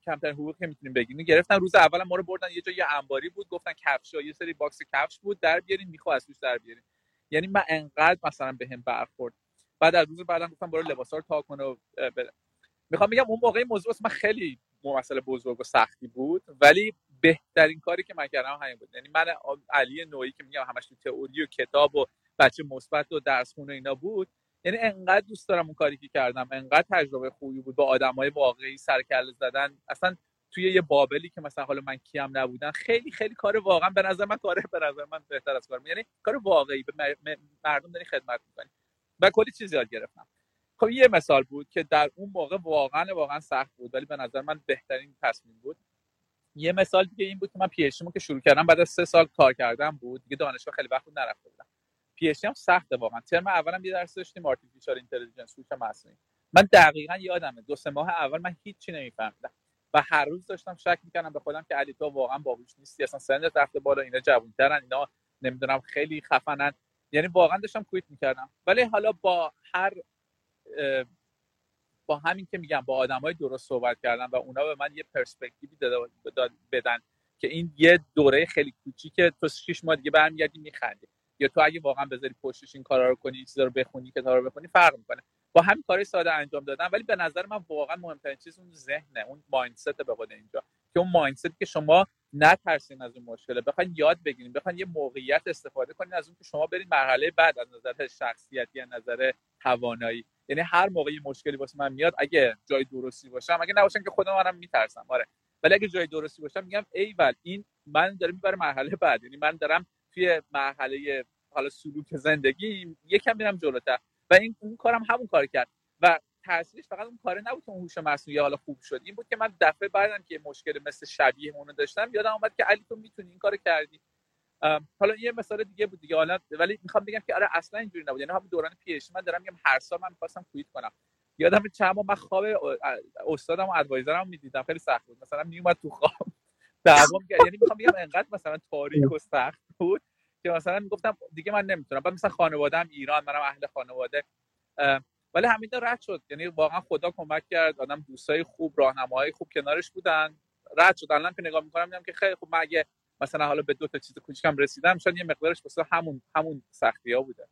کمتر حقوق که می‌تونیم بگیریم. گرفتن روز اول ما رو بردن یه جا یه انباری بود. گفتن کفش یه سری باکس کفش بود. در بیارین میخوا از box در بیارین. یعنی من انقدر مثلا بهم برخورد. بعد از روز بعدم گفتم برو لباسا رو تا کنه و بده می‌خوام بگم اون موقع موضوع من خیلی مسئله بزرگ و سختی بود. ولی بهترین کاری که من کردم همین بود. یعنی من علی نوعی که میگم همش تو تئوری و کتاب و بچه مثبت و درس خونه اینا بود. یعنی انقدر دوست دارم اون کاری که کردم انقدر تجربه خوبی بود با آدمای واقعی سرکله زدن. اصلا توی یه بابلی که مثلا حالا من کیم نبودن خیلی خیلی کار واقعا به نظر من کار به نظر من بهتر از کار یعنی کار واقعی به مردم داری خدمت می‌کنی. و کلی چیز یاد گرفتم. خب یه مثال بود که در اون موقع واقعا واقعا سخت بود ولی به نظر من بهترین تصمیم بود. یه مثال دیگه این بود که من PhD که شروع کردم بعد از سه سال کار کردم بود. دیگه دانشگاه خیلی وقت نرفته بودم. PhD هم سخته واقعا. ترم اولم یه درس داشتیم artificial intelligence هوش مصنوعی من دقیقا یادمه. دو سه ماه اول من هیچی نمیفهمیدم. و هر روز داشتم شک می‌کردم به خودم که علی تو واقعا باهوش نیستی. اصلا سنت رفته بالا اینا جوونترن اینا نمی‌دونم خیلی خفنن. یعنی واقعا داشتم quit می‌کردم. ولی حالا با هر با همین که میگم با های درست صحبت کردم و اونا به من یه پرسپکتیوی بدن که این یه دوره خیلی کوچیکه. تو شش ماه دیگه برمیگردی میخندی. یا تو اگه واقعا بذاری پشتش این کارا رو کنی چیزا رو بخونی کتابا رو بخونی فرق می‌کنه. با همین کارهای ساده انجام دادن. ولی به نظر من واقعا مهمترین چیز اون ذهنه اون مایندست به قول اینجا. که اون مایندست که شما نترسین از اون مشکله. بخواین یاد بگیرین بخواین یه موقعیت استفاده کنین از اون که شما برین مرحله بعد از نظر شخصیتی از نظر توانایی. یعنی هر موقع یه مشکلی واسه من میاد اگه جای درستی باشم اگه نباشم که خودم منم میترسم؟ آره. ولی اگه جای درستی باشم میگم ایول این من داره می‌بره مرحله بعد. یعنی من دارم توی مرحله حالا سلوک زندگی یکم میرم جلوتر. و این اون کارم همون کار کرد. و تاثیرش فقط اون کاره نبود که اون هوش مصنوعی حالا خوب شد. این بود که من دفعه بعدم که مشکل مثل شبیه اونو داشتم یادم اومد که علی تو می‌تونی این کارو کردی. حالا یه مثال دیگه بود دیگه. حالا ولی می‌خوام بگم که آره اصلا اینجوری نبود. یعنی همون دوران پی من دارم میگم هر سال من می‌خواستم کویت کنم. یادم چند ماه من خواب استادم و ادوایزرم می‌دیدم. خیلی سخت بود. مثلا میومد تو خواب. دعوام یعنی می‌خوام بگم انقدر مثلا تاریک و سخت بود. که مثلا می‌گفتم دیگه من نمی‌تونم. بعد مثلا خانواده‌ام ایران منم اهل خانواده. ولی همین رد شد. یعنی واقعا خدا کمک کرد. آدم دوستای خوب راهنماهای خوب کنارش بودن. رد شد. الان که نگاه می‌کنم میگم که خیلی خوب. من اگه مثلا حالا به دو تا چیز کوچیکم رسیدم شاید یه مقدارش واسه همون همون سختی ها بوده.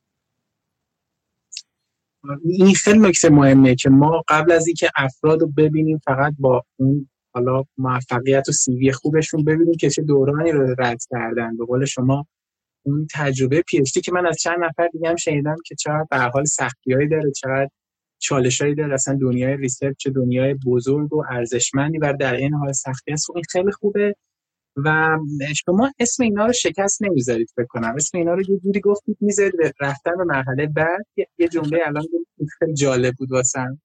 این خیلی نکته مهمه که ما قبل از اینکه افراد رو ببینیم فقط با اون حالا موفقیت و CV خوبشون ببینیم که چه دورانی رو رد کردن. به قول شما اون تجربه PhD که من از چند نفر دیگه هم شنیدم که چقدر به حال سختیایی داره چقدر چالشایی داره. اصلا دنیای research دنیای بزرگ و ارزشمندی و در این حال سختی است. این خیلی خوبه و شما اسم اینا رو شکست نمی‌ذارید فکر کنم. اسم اینا رو یه جوری گفتید می‌ذارید رفتن به مرحله بعد. یه جمله الان خیلی جالب بود واسم.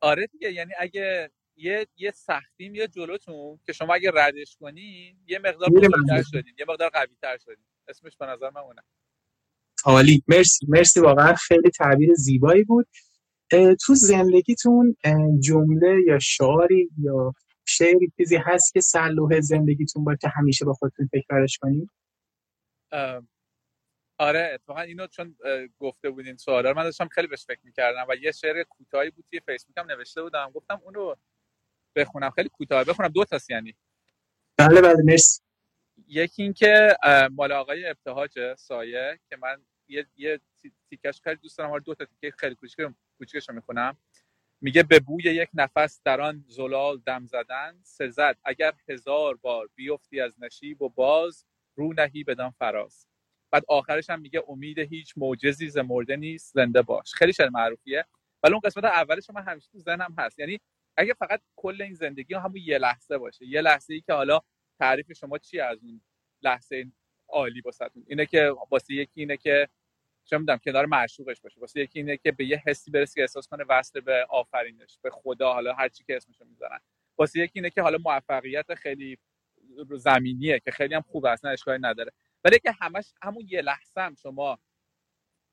آره دیگه. یعنی اگه یه یه سختی میاد جلوتون که شما اگه ردش کنی یه مقدار بزرگتر شدین یه مقدار قوی تر شدین. اسمش به نظر من اونه. عالی. مرسی مرسی. واقعا خیلی تعبیر زیبایی بود. تو زندگیتون جمله یا شعاری یا شعری چیزی هست که سرلوح زندگیتون باید که همیشه با خودتون تکرارش کنید؟ آره اتفاقا اینو چون گفته بودین سوالا من داشتم خیلی بهش فکر می‌کردم و یه شعر کوتاهی بود توی فیسبوک هم نوشته بودم. گفتم اونو بخونم. خیلی کوتاه بخونم. دو تا یعنی. بله بله. مرسی. یکی اینکه مال آقای ابتهاج سایه که من یه یه تیکش خیلی دوست دارم. دو تا تیکه خیلی کوچیک کوچیکش رو می‌خونم. میگه به بوی یک نفس در آن زلال دم زدن سزد اگر هزار بار بیفتی از نشیب و باز رو نهی بدان فراز. بعد آخرش هم میگه امید هیچ معجزی ز مرده نیست زنده باش. خیلی شعر معروفیه. ولی اون قسمت اولش من همیشه تو ذهنم هست. یعنی اگه فقط کل این زندگی همون یه لحظه باشه یه لحظه ای که حالا تعریف شما چی از اون لحظه عالی واسهتون؟ اینه که واسه یکی اینه که چه می‌دونم کنار معشوقش باشه. واسه یکی اینه که به یه حسی برسه که احساس کنه وصل به آفرینش به خدا حالا هر چی که اسمشو می‌ذارن. واسه یکی اینه که حالا موفقیت خیلی زمینیه که خیلی هم خوب اصلا اشکالی نداره. ولی که همش همون یه لحظه هم شما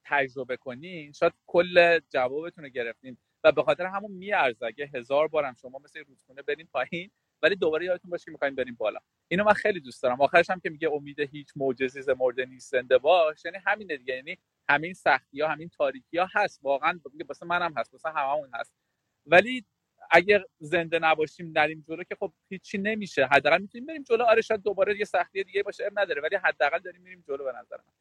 تجربه کنین شاید کل جوابتون رو گرفتین. و به خاطر همون میارزه اگه هزار بارم شما مثل رودخونه برین پایین ولی دوباره یادتون باشه که می‌خواین بریم بالا. اینو من خیلی دوست دارم. آخرش هم که میگه امید هیچ معجزی ز مرده نیست زنده باش. یعنی همینه دیگه. یعنی همین سختی ها همین تاریکی ها هست. واقعا واسه منم هست واسه هممون هست. ولی اگر زنده نباشیم نریم جلو که خب هیچی نمیشه. حداقل می‌تونیم بریم جلو. آره شاید دوباره یه سختی دیگه باشه ام نداره. ولی حداقل داریم میریم جلو به نظر من.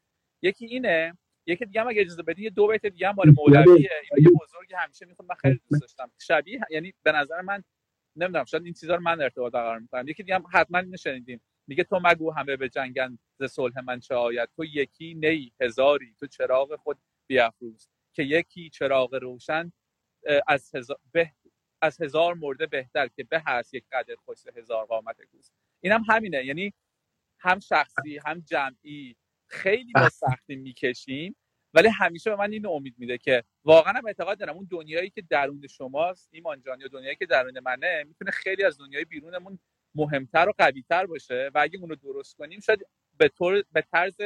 یکی اینه یکی دیگه هم اگه اجازه بدین یه دو بیت دیگه هم مال مولویه. یه بزرگی همیشه می‌خوام من خیلی دوست داشتم. شبیه یعنی به نظر من نمی‌دونم شاید این چیزا رو من ارتباط قرار می‌کنم. یکی دیگه هم حتما اینو میگه تو مگو همه به جنگن ز صلح من چه آید؟ تو یکی نی هزاری. تو چراغ خود بیافروز که یکی چراغ روشن از هزار, به از هزار مرده بهتر که به هست یک قدر خوش هزار قامت گوز این هم همینه. یعنی هم شخصی هم جمعی خیلی با سختی می‌کشیم. ولی همیشه به من این امید میده که واقعا هم اعتقاد دارم. اون دنیایی که درون شماست ایمان جان یا دنیایی که درون منه می‌تونه خیلی از دنیای بیرونمون مهمتر و قویتر باشه و اگه اونو درست کنیم شاید به طور به طرز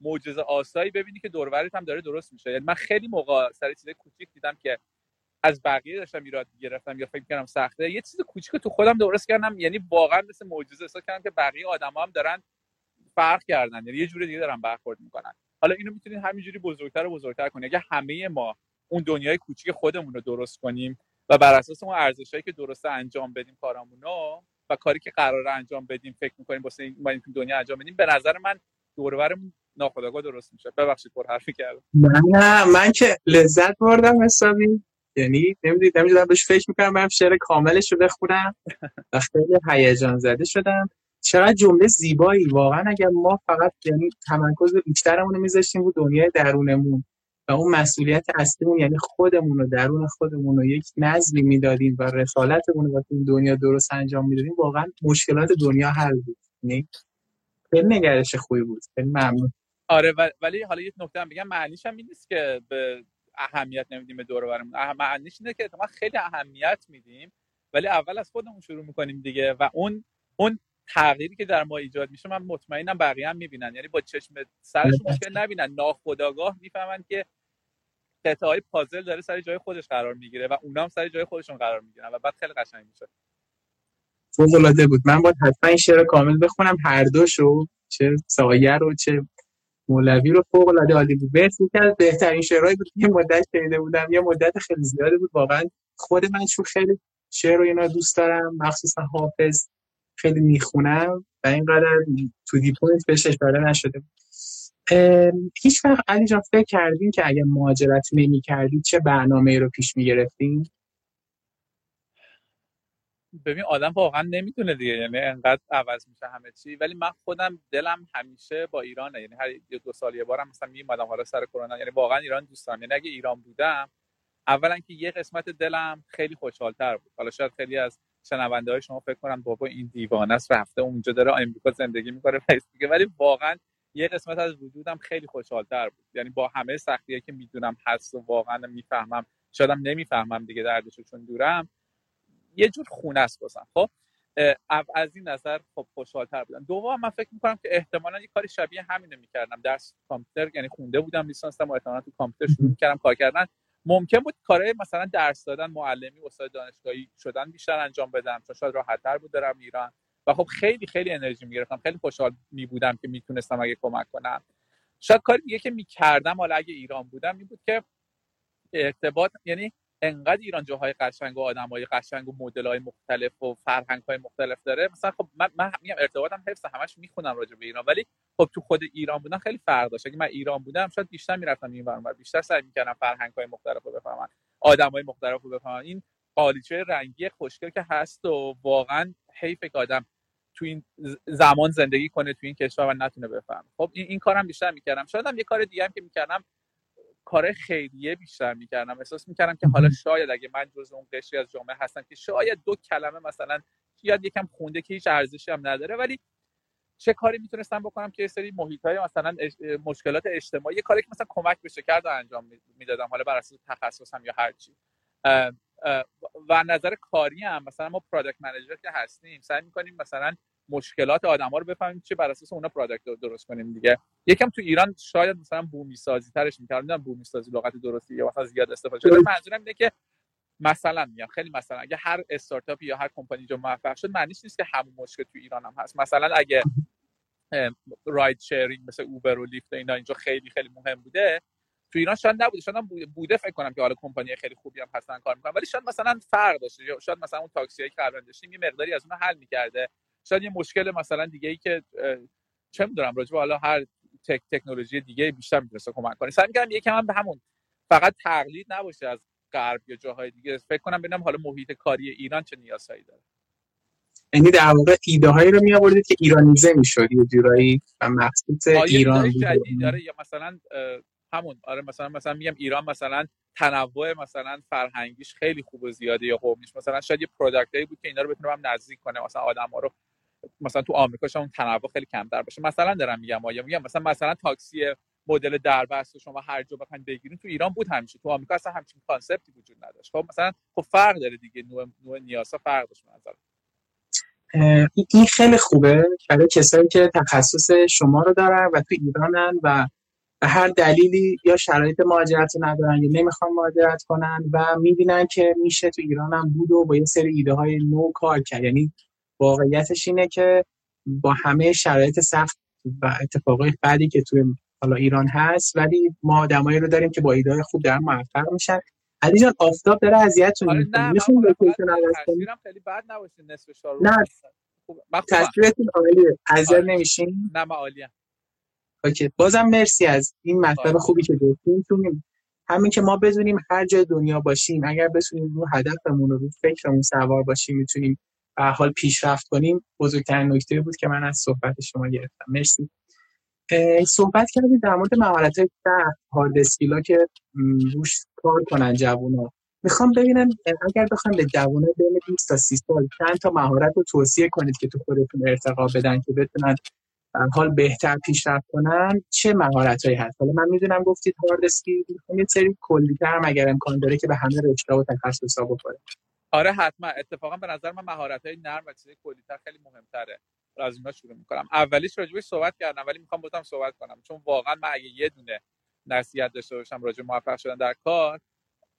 معجزه آسایی ببینی که دورورت هم داره درست میشه. یعنی من خیلی موقع سر چیز کوچیک دیدم که از بقیه داشتم ایراد گرفتم یا فکر کردم سخته. یه چیز کوچیک تو خودم درست کردم یعنی واقعا مثل معجزه احساس کردم که بقیه آدما هم دارن فرق کردن. یعنی یه جوری دیگه دارن برخورد می‌کنن. حالا اینو می‌تونید همینجوری بزرگتر و بزرگتر کنید اگه همه ما اون دنیای کوچیک خودمون رو درست کنیم و بر اساس اون ارزشایی که درست انجام بدیم کارامونو و کاری که قرار انجام بدیم فکر می‌کنیم واسه این دنیا انجام بدیم به نظر من دورورمون ناخودآگاه درست میشه. ببخشید پر حرفی کردم نه من که لذت بردم حسابی. یعنی نمی‌دونم بهش فکر می‌کنم برم شعر کاملش رو بخونم و خیلی هیجان زده شدم. چقدر جمله زیبایی. واقعا اگر ما فقط یعنی تمرکز بیشترمون رو میذاشتیم رو دنیای درونمون و اون مسئولیت اصلیمون یعنی خودمون رو درون خودمون رو یک نظمی می‌دادیم و رسالتمون رو این دنیا درست انجام می‌دادیم واقعا مشکلات دنیا حل بود. یعنی خیلی نگرش خوبی بود. خیلی ممنون. آره ولی حالا یه نکته هم بگم. معنیش هم این نیست که به اهمیت نمیدیم به دور برمون معنیش اینه که ما خیلی اهمیت میدیم ولی اول از خودمون شروع می‌کنیم دیگه و اون اون تغییری که در ما ایجاد میشه من مطمئنم بقیه هم می‌بینن. یعنی با چشم سرشون مشکل نبینن. ناخداگاه می‌فهمن که قطعه های پازل داره سر جای خودش قرار می‌گیره و اونا هم سر جای خودشون قرار می‌گیرن و بعد خیلی قشنگ میشه. فوق العاده بود. من باید حتما این شعر کامل بخونم. هر دوشو چه سایه رو چه مولوی رو. فوق العاده عالی بود. بهت یکی از بهترین شعرهایی بود یه مدت شنیده بودم. یه مدت خیلی زیاده بود. واقعا خود من چون خیلی شعر رو اینا دوست دارم. مخصوصا حافظ. خیلی می‌خونم و اینقدر تو دی پوینت بهش اشاره نشده. هیچ وقت علی جان فکر کردین که اگه مهاجرت نمی کردی چه برنامه رو پیش می گرفتین؟ ببین آدم واقعا نمی‌تونه دیگه یعنی انقدر عوض میشه همه چی. ولی من خودم دلم همیشه با ایرانه. یعنی هر دو سال یه بارم مثلا میومدم حالا سر کرونا. یعنی واقعا ایران دوست دارم یعنی اگه ایران بودم اولا که یه قسمت دلم خیلی خوشحالتر بود. حالا شاید خیلی از شنونده های شما فکر کنن بابا این دیوانه است رفته اونجا داره آمریکا زندگی می‌کنه دیگه ولی واقعا یه قسمت از وجودم خیلی خوشحالتر بود. یعنی با همه سختی که می‌دونم هست و واقعا می‌فهمم. شادم نمی‌فهمم دیگه دردشو چون دورم. یه جور خونه است بازم خب از این نظر خب خوشحالتر بودم. دوم من فکر می‌کنم که احتمالا یه کاری شبیه همینه می‌کردم. درس کامپیوتر یعنی خونده بودم لیسانسم و احتمالا تو کامپیوتر شروع کردم کار کردن. ممکن بود کارهای مثلا درس دادن معلمی استاد دانشگاهی شدن بیشتر انجام بدم چون شاید راحتتر بود دارم ایران. و خب خیلی خیلی انرژی می‌گرفتم. خیلی خوشحال می بودم که می‌تونستم اگه کمک کنم. شاید کاری دیگه که می‌کردم حالا اگه ایران بودم این بود که ارتباط یعنی انقدر ایران جاهای قشنگ و آدمای قشنگ و مدل های مختلف و فرهنگ های مختلف داره. مثلا خب من, من میگم ارتباطم حفظ همش می‌خونم راجع به ایران. ولی خب تو خود ایران بودن خیلی فرق داشت. اگه من ایران بودم شاید بیشتر می‌رفتم این ور بیشتر سعی می‌کردم فرهنگ های مختلف رو بفهمم آدم های مختلف رو بفهمم. این قالیچه رنگی خوشگل که هست و واقعا حیف که آدم تو این زمان زندگی کنه تو این کشور و نتونه بفهم خب این, این کارم بیشتر می‌کردم. شاید هم یه کار دیگه هم که می‌کردم کار خیریه بیشتر می‌کردم. احساس می‌کردم که حالا شاید اگه من جز اون قشری از جامعه هستم که شاید دو کلمه مثلا یاد یکم خونده که هیچ ارزشی هم نداره ولی چه کاری می‌تونستم بکنم که یه سری محیط های مثلا مشکلات اجتماعی یه کاری که مثلا کمک بشه کرد و انجام می‌دادم حالا بر اساس تخصصم یا هر چی. از نظر کاری هم مثلا ما product manager که هستیم سعی می‌کنیم مثلا مشکلات آدم ها رو بفهمیم چه بر اساس اونا product رو درست کنیم دیگه. یکم تو ایران شاید مثلا بومی سازی ترش نمی‌دونم بومی سازی لغت درستی یا مثلا زیاد استفاده شده. منظورم اینه که مثلا میگم خیلی مثلا اگه هر استارتاپی یا هر کمپانی جو موفق شد معنیش نیست که همون مشکل تو ایران هم هست. مثلا اگه راید شیرینگ مثل اوبر و لیفت و اینا اینجا خیلی خیلی مهم بوده تو ایران شاید نبوده. شاید بوده, بوده فکر کنم که حالا کمپانی خیلی خوبی هم هستن کار می‌کنن. ولی شاید مثلا فرق داشته شاید مثلا اون تاکسی که قبلا داشتیم یه مقداری از اون حل می‌کرده. شاید یه مشکل مثلا دیگه ای که چه می‌دونم راجع حالا هر تک تکنولوژی دیگه بیشتر می‌تونسته کمک کنه. سعی می‌کنم یکم هم به همون فقط تقلید نباشه از غرب یا جاهای دیگه. فکر کنم ببینم حالا محیط کاری ایران چه نیازهایی داره. یعنی در واقع ایده هایی رو می آوردید که ایرانیزه می‌شد یه جورایی و مخصوص ایران داره یا مثلا همون آره مثلا مثلا میگم ایران مثلا تنوع مثلا فرهنگیش خیلی خوب و زیاده یا قومیش. مثلا شاید یه product ی بود که اینا رو بتونه هم نزدیک کنه مثلا آدم ها رو مثلا تو آمریکا شما تنوع خیلی کمتر باشه. مثلا دارم میگم آیا میگم مثلا مثلا تاکسی مدل دربست شما هر جا بخواید بگیرین تو ایران بود همیشه. تو آمریکا اصلا همچین concept ی وجود نداشت. خب مثلا خب فرق داره دیگه. نوع نوع نیازا فرق داشت این خیلی خوبه برای کسایی که تخصص شما رو دارن و تو ایرانن و به هر دلیلی یا شرایط مهاجرت ندارن یا نمی‌خوان مهاجرت کنن و می‌بینن که میشه تو ایران هم بود و با یه سری ایده های نو کار کرد. یعنی واقعیتش اینه که با همه شرایط سخت و اتفاقای بعدی که توی حالا ایران هست ولی ما آدمایی رو داریم که با ایده خوب در موفق میشن. علی جان آفتاب داره اذیتتون آره می‌کنه. میشه لوکیشن خیلی بد نباشه نصف شار نه. تصویرتون عالیه. اذیت آره. نمیشین؟ نه ما عالیه اوکی بازم مرسی از این مطلب خوبی که گفتیم همین که ما بدونیم هر جای دنیا باشیم اگر بتونیم رو هدفمون رو رو فکرمون سوار باشیم می‌تونیم به حال پیشرفت کنیم بزرگترین نکته بود که من از صحبت شما گرفتم. مرسی. صحبت کردیم در مورد مهارت های هارد اسکیلا که روش کار کنن جوونا. می‌خوام ببینم اگر بخوام به جوونا بین 20 تا 30 سال چند تا مهارت رو توصیه کنید که تو خودتون ارتقا بدن که بتونن حال بهتر پیشرفت کنن؟ چه مهارت هایی هست؟ حالا من می‌دونم گفتید هارد اسکیل یه سری کلی‌تر اگر امکان داره که به همه رشته و تخصصا بخوره. آره حتما. اتفاقا به نظر من مهارت های نرم و چیزای کلی‌تر خیلی مهمتره. از اینا شروع می‌کنم. اولیش راجبش صحبت کردم ولی می‌خوام بازم صحبت کنم. چون واقعا من اگه یه دونه نصیحت داشته باشم راجع موفق شدن در کار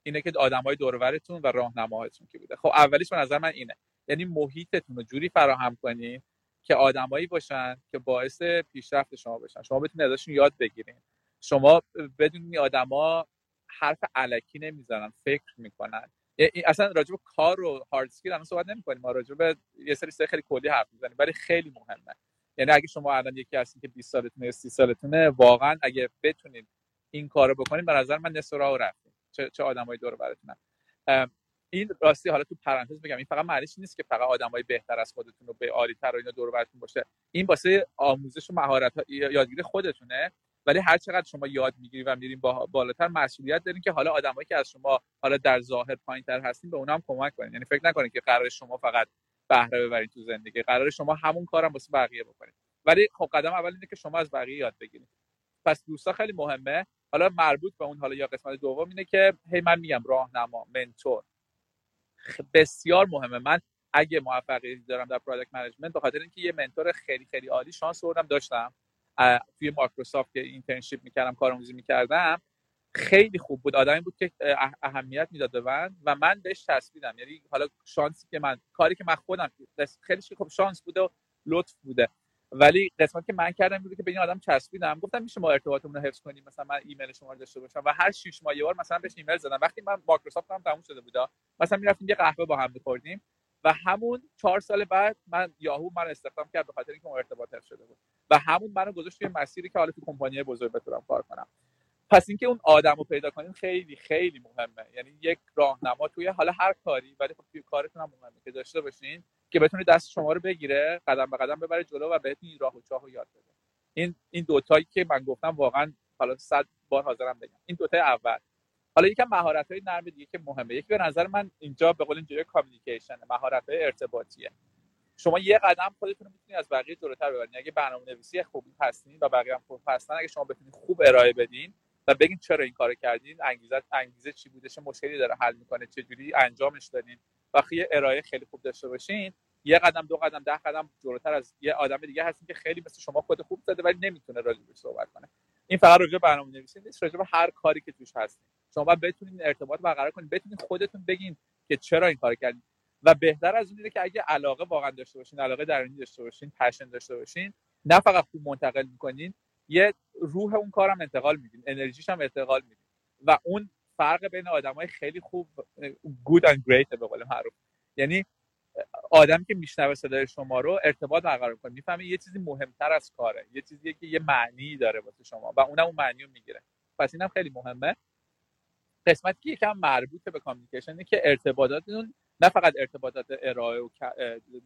اینه که آدمای دورورتون و راهنماهاتون کی بوده. خب اولیش به نظر من اینه. یعنی محیطتون رو جوری فراهم کنید که آدمایی باشن که باعث پیشرفت شما بشن. شما بتونید ازشون یاد بگیرین. شما بدون این آدما حرف علکی نمی‌زنن فکر می‌کنن. اصلا راجب کار و هارد اسکیل الان صحبت نمی‌کنیم ما راجب یه سری سری خیلی کلی حرف می‌زنیم ولی خیلی مهمه. یعنی اگه شما الان یکی هستین که 20 سالتونه یا 30 سالتونه واقعا اگه بتونید این کارو بکنید به نظر من نصف راه رفتید چه چه آدمای دور براتونن این راستی حالا تو پرانتز بگم این فقط معنیش نیست که فقط آدمای بهتر از خودتون رو به عالی تر و اینا دور براتون باشه. این واسه آموزش و مهارت یادگیری خودتونه. ولی هر چقدر شما یاد می‌گیری و میریم با بالاتر مسئولیت دارین که حالا آدمایی که از شما حالا در ظاهر پایینتر هستین به اونها هم کمک کنین. یعنی فکر نکنین که قرار شما فقط بهره ببرین تو زندگی. قرار شما همون کارم واسه بقیه بکنید ولی خب قدم اول اینه که شما از بقیه یاد بگیرید پس دوستا خیلی مهمه. حالا مربوط به اون حالا یا قسمت دوم اینه که هی من میگم راهنما mentor. بسیار مهمه. من اگه موفقیت دارم در product management به خاطر اینکه یه mentor خیلی خیلی عالی شانس آوردم داشتم. توی مایکروسافت که internship می‌کردم کارآموزی می‌کردم خیلی خوب بود. آدمی بود که اهمیت می‌داد به من و من بهش چسبیدم. یعنی حالا شانسی که من کاری که من خودم خیلی خوب شانس بوده و لطف بوده. ولی قسمت که من کردم بود که به این آدم چسبیدم. گفتم میشه ما ارتباطمون رو حفظ کنیم مثلا من ایمیل شما رو داشته باشم. و هر 6 ماه یه بار مثلا بهش ایمیل زدم. وقتی من مایکروسافت هم تموم شده بودا مثلا می‌رفتیم یه قهوه با هم می‌خوردیم. و همون چهار سال بعد من یاهو من استخدام کرد به خاطر اینکه اون ارتباط شده بود. و همون منو گذاشت توی مسیری که حالا تو کمپانی بزرگ بتونم کار کنم. پس اینکه اون آدم رو پیدا کنیم خیلی خیلی مهمه. یعنی یک راهنما توی حالا هر کاری ولی خب توی کارتون هم مهمه که داشته باشین که بتونه دست شما رو بگیره قدم به قدم ببره جلو و بهتون این راه و چاه رو یاد بده. این این دوتایی که من گفتم واقعا حالا صد بار حاضرم بگم. این دوتای اول. حالا یکم مهارت های نرم دیگه که مهمه. یکی به نظر من اینجا به قول اینجوری کامیکیشن مهارت های ارتباطیه. شما یه قدم خودتون رو می‌تونید از بقیه جلوتر ببرید اگه برنامه نویسی خوبی هستین و بقیه هم خوب هستن اگه شما بتونید خوب ارائه بدین و بگین چرا این کارو کردین انگیزه انگیزه چی بوده چه مشکلی داره حل می‌کنه چه جوری انجامش دادین یه ارائه خیلی خوب داشته باشین یه قدم دو قدم ده قدم جلوتر از یه آدم دیگه هستین که خیلی مثل شما خود خوب زده ولی نمی‌تونه راجع صحبت کنه. این فقط راجع برنامه نویسی نیست راجع هر کاری که توش هستین. شما باید بتونین ارتباط برقرار کنین. بتونین خودتون بگین که چرا این کار کردین. و بهتر از اون که اگه علاقه واقعا داشته باشین علاقه درونی داشته باشین پشن داشته باشین نه فقط خوب منتقل می‌کنین یه روح اون کارم انتقال میدین انرژیش هم انتقال میدین. و اون فرق بین آدمای خیلی خوب good and great به قول معروف. یعنی آدمی که میشنوه صدای شما رو ارتباط برقرار کنه می‌فهمه یه چیزی مهمتر از کاره. یه چیزی که یه معنی داره واسه شما و اونم اون معنی رو می‌گیره. پس اینم خیلی مهمه. قسمتی که یکم مربوط به کامیکیشن که ارتباطاتتون نه فقط ارتباطات ارائه و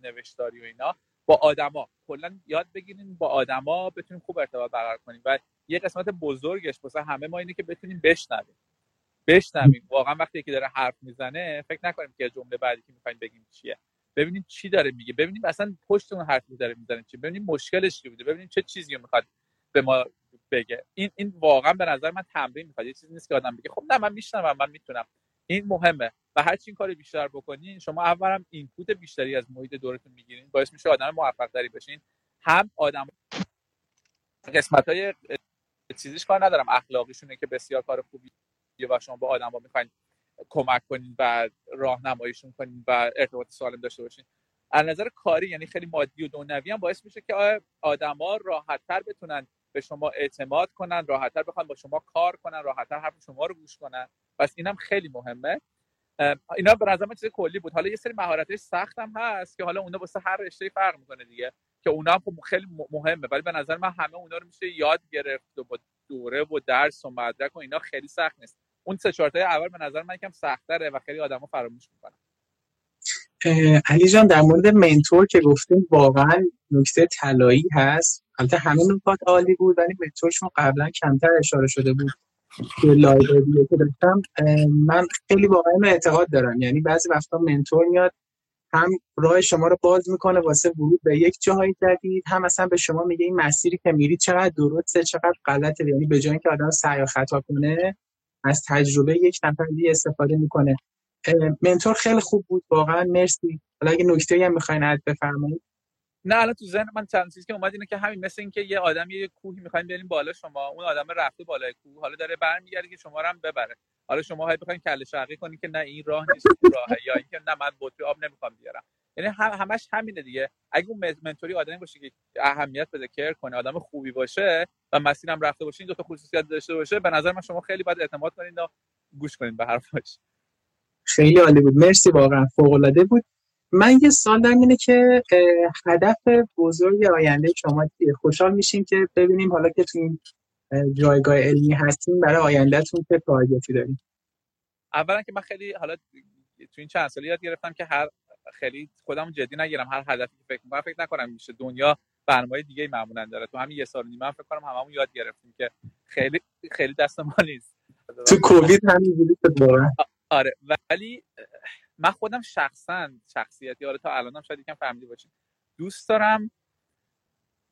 نوشتاری و اینا با آدما. کلا یاد بگیرین با آدما بتونیم خوب ارتباط برقرار کنیم. و یه قسمت بزرگش واسه همه ما اینه که بتونیم بشنویم. بشنویم. واقعا وقتی یکی داره حرف می‌زنه فکر نکنیم که جمله بعدی که می‌خوایم بگیم چیه. ببینیم چی داره میگه. ببینیم اصلا پشت اون حرفی داره می‌زنه چی. ببینیم مشکلش چی بوده. ببینیم چه چیزی رو می‌خواد به ما بگه. این این واقعا به نظر من تمرین می‌خواد. یه چیزی نیست که آدم بگه خب نه من میشنوم من می‌تونم. این مهمه. و هر چی این کار بیشتر بکنین شما اولا اینپوت بیشتری از محیط دورتون می‌گیرین. باعث میشه آدم موفق تری بشین. هم آدم قسمت های چیزیش کار ندارم. اخلاقیشونه که بسیار کار خوبی و شما با آدم ها می‌خواین کمک کنین و راهنماییشون کنین و ارتباط سالم داشته باشین. از نظر کاری یعنی خیلی مادی و دونوی هم باعث میشه که آدما راحتتر بتونن به شما اعتماد کنن راحتتر بخوان با شما کار کنن راحتتر حرف شما رو گوش کنن. پس اینم خیلی مهمه. اینا به نظر من چیز کلی بود. حالا یه سری مهارت‌های سخت هم هست که حالا اونا واسه هر رشته فرق می‌کنه دیگه که اونا هم خب خیلی مهمه. ولی به نظر من همه اونا رو میشه یاد گرفت و با دوره و درس و مدرک و اینا خیلی سخت نیست. اون سه چهار اول به نظر من یکم سخت‌تره و خیلی آدما فراموش می‌کنن علی جان در مورد منتور که گفتیم واقعا نکته طلایی هست. البته همه نکات عالی بود ولی منتورشون قبلا کمتر اشاره شده بود که لایبرری که داشتم. من خیلی واقعا اعتقاد دارم. یعنی بعضی وقتا منتور میاد هم راه شما رو باز می‌کنه واسه ورود به یک جاهای جدید هم مثلا به شما میگه این مسیری که میری چقدر درسته چقدر غلطه. یعنی به جای اینکه آدم سعی خطا کنه از تجربه یک نفر دیگه استفاده می‌کنه. منتور خیلی خوب بود واقعا. مرسی. حالا اگه نکته‌ای هم می‌خواین اد بفرمایید. نه الان تو ذهن من چند چیزی که اومد اینه که همین مثل اینکه یه آدم یه کوهی می‌خواین بریم بالا شما اون آدم رفته بالای کوه حالا داره برمیگرده که شما رو هم ببره. حالا شما های بخواین کله شقی کنین که نه این راه نیست راهه یا اینکه نه من بطری آب نمی‌خوام بیارم. یعنی هم همش همینه دیگه. اگه اون منتوری آدمی باشه که اهمیت بده کر کنه آدم خوبی باشه و مسیرم رفته باشه این دو تا خصوصیت داشته باشه به نظر من شما خیلی باید اعتماد کنین و گوش کنین به حرفاش. خیلی عالی بود. مرسی واقعا فوق العاده بود. من یه سال دارم اینه که هدف بزرگ آینده شما چیه؟ خوشحال میشیم که ببینیم حالا که تو این جایگاه علمی هستیم برای آیندهتون چه تارگتی داریم اولا که من خیلی حالا تو این چند سالی یاد گرفتم که هر خیلی خودم جدی نگیرم هر هدفی که فکر می‌کنم فکر نکنم میشه دنیا برنامه دیگه معمولا داره. تو همین یه سال نیمه فکر کنم هممون یاد گرفتیم که خیلی خیلی دست ما نیست. تو کووید همین آره ولی من خودم شخصا شخصیتی آره تا الانم شاید یکم فهمیده باشین دوست دارم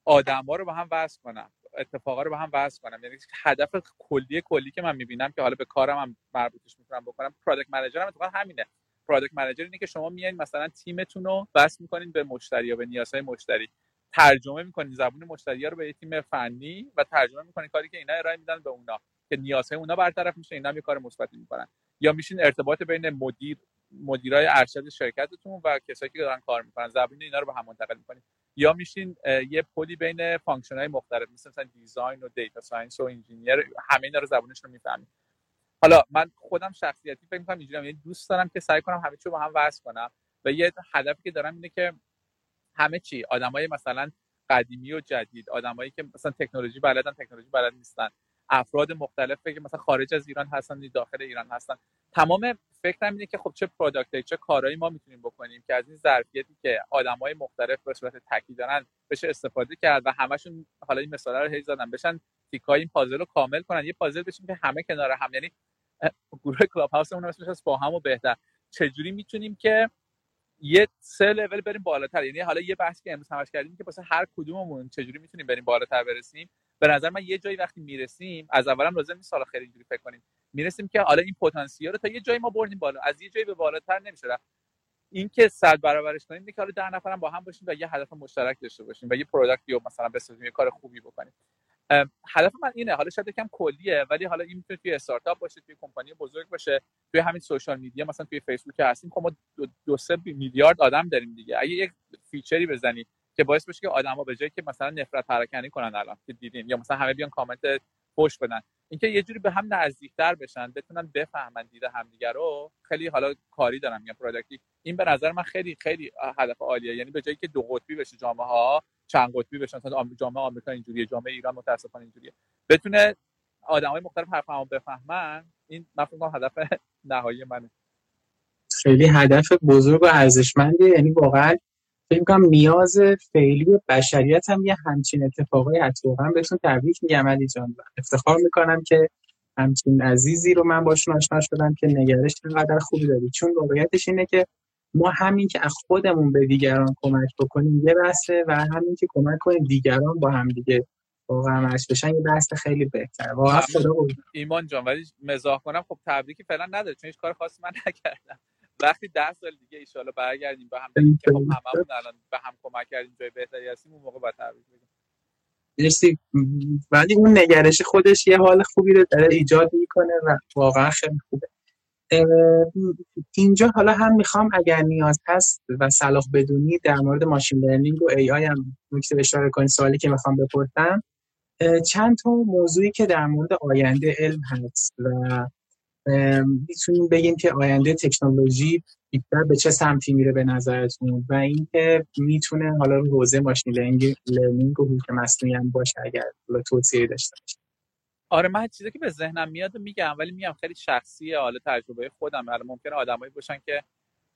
آدما رو با هم وصل کنم اتفاقا رو با هم وصل کنم. یعنی هدف کلی کلی که من می‌بینم که حالا به کارم هم مربوطش می‌تونم بکنم product هم اتفاقا همینه. product manager اینه که شما میایین مثلا تیمتون رو وصل می‌کنین به مشتری یا به نیازهای مشتری. ترجمه می‌کنین زبون مشتری رو به یه تیم فنی و ترجمه می‌کنین کاری که اینا ارائه میدن به اونا که نیازهای اونا برطرف میشه اینا هم یه کار مثبتی می‌کنن. یا میشین ارتباط بین مدیر مدیرای ارشد شرکتتون و کسایی که دارن کار می‌کنن؟ زبون اینا رو به هم منتقل می‌کنید. یا میشین یه پلی بین function های مختلف مثل مثلا design و data science و engineer همه اینا رو زبونش رو می‌فهمید. حالا من خودم شخصیتی فکر می‌کنم اینجوریام. یعنی دوست دارم که سعی کنم همه چی با هم وصل کنم و یه هدفی که دارم اینه که همه چی آدمای مثلا قدیمی و جدید آدمایی که مثلا تکنولوژی بلدن تکنولوژی بلد نیستن. افراد مختلف که مثلا خارج از ایران هستن داخل ایران هستن. تمام فکرم اینه که خب چه product چه کارهایی ما می‌تونیم بکنیم که از این ظرفیتی که آدمای مختلف به صورت تکی دارن بشه استفاده کرد و همشون حالا این مثالا رو هی زدن بشن تیکای این پازل رو کامل کنن. یه پازل بشیم که همه کنار هم یعنی گروه Clubhouse مون اسمش از با هم و بهتر. چجوری می‌تونیم که یه سه لول بریم بالاتر؟ یعنی حالا یه بحثی که امروز همش کردیم که واسه هر کدوممون چجوری می‌تونیم بریم بالاتر برسیم؟ به نظر من یه جایی وقتی می‌رسیم از اولم لازم نیست حالا خیلی اینجوری فکر کنیم. می‌رسیم که حالا این پتانسیل رو تا یه جایی ما بردیم بالا. از یه جایی به بالاتر نمیشه رفت. این که صد برابرش کنیم که حالا ده نفرم با هم باشیم و یه هدف مشترک داشته باشیم و یه product ی رو مثلا بسازیم یه کار خوبی بکنیم. هدف من اینه حالا شاید یکم کلیه ولی حالا این می‌تونه توی استارتاپ باشه توی کمپانی بزرگ باشه توی همین social media مثلا توی فیسبوک هستیم. خب ما دو, دو سه میلیارد آدم داریم دیگه. اگه یک feature ی بزنی که باعث بشه که آدما به جایی که مثلا نفرت پراکنی کنن الان که دیدیم یا مثلا همه بیان کامنت پشت بدن اینکه یه جوری به هم نزدیکتر بشن بتونن بفهمن دیده همدیگه رو خیلی حالا کاری دارم میگم product ی این به نظر من خیلی خیلی هدف عالیه. یعنی به جایی که دو قطبی بشه جامعه ها چند قطبی بشن مثلا جامعه آمریکا اینجوریه جامعه ایران متاسفانه اینجوریه. بتونه آدمای مختلف حرفمو بفهمن این من فکر هدف نهایی منه. خیلی هدف بزرگ و ارزشمندی یعنی واقعا فکر کنم نیاز فعلی بشریت هم یه همچین اتفاقای اتفاقا بهتون تبریک میگم علی جان. افتخار می‌کنم که همچین عزیزی رو من باشون آشنا شدم که نگرش اینقدر خوبی داری. چون واقعیتش اینه که ما همین که از خودمون به دیگران کمک بکنیم یه بحثه و همین که کمک کنیم دیگران با هم دیگه واقعا مش بشن یه بحث خیلی بهتر واقعا خدا ایمان جان ولی مزاح کنم خب تبریکی فعلا نداره چون هیچ کار خاصی من نکردم. وقتی ده سال دیگه ایشالا برگردیم به هم بگیم که خب هممون الان به هم کمک کردیم جای بهتری هستیم اون موقع با تبریک بگیم مرسی. ولی اون نگرش خودش یه حال خوبی رو داره ایجاد می‌کنه و واقعا خیلی خوبه. اینجا حالا هم می‌خوام اگر نیاز هست و صلاح بدونی در مورد ماشین لرنینگ و ای آی هم نکته اشاره کنید سوالی که می‌خوام بپرسم. چند تا موضوعی که در مورد آینده علم هست و می‌تونیم بگیم که آینده تکنولوژی بیشتر به چه سمتی میره به نظرتون؟ و اینکه می‌تونه حالا رو حوزه ماشین لرنینگ و هوش مصنوعی هم باشه اگر حالا توصیه داشته باشه آره من چیزی که به ذهنم میاد میگم ولی میگم خیلی شخصیه حالا تجربه خودم الان ممکنه آدمایی باشن که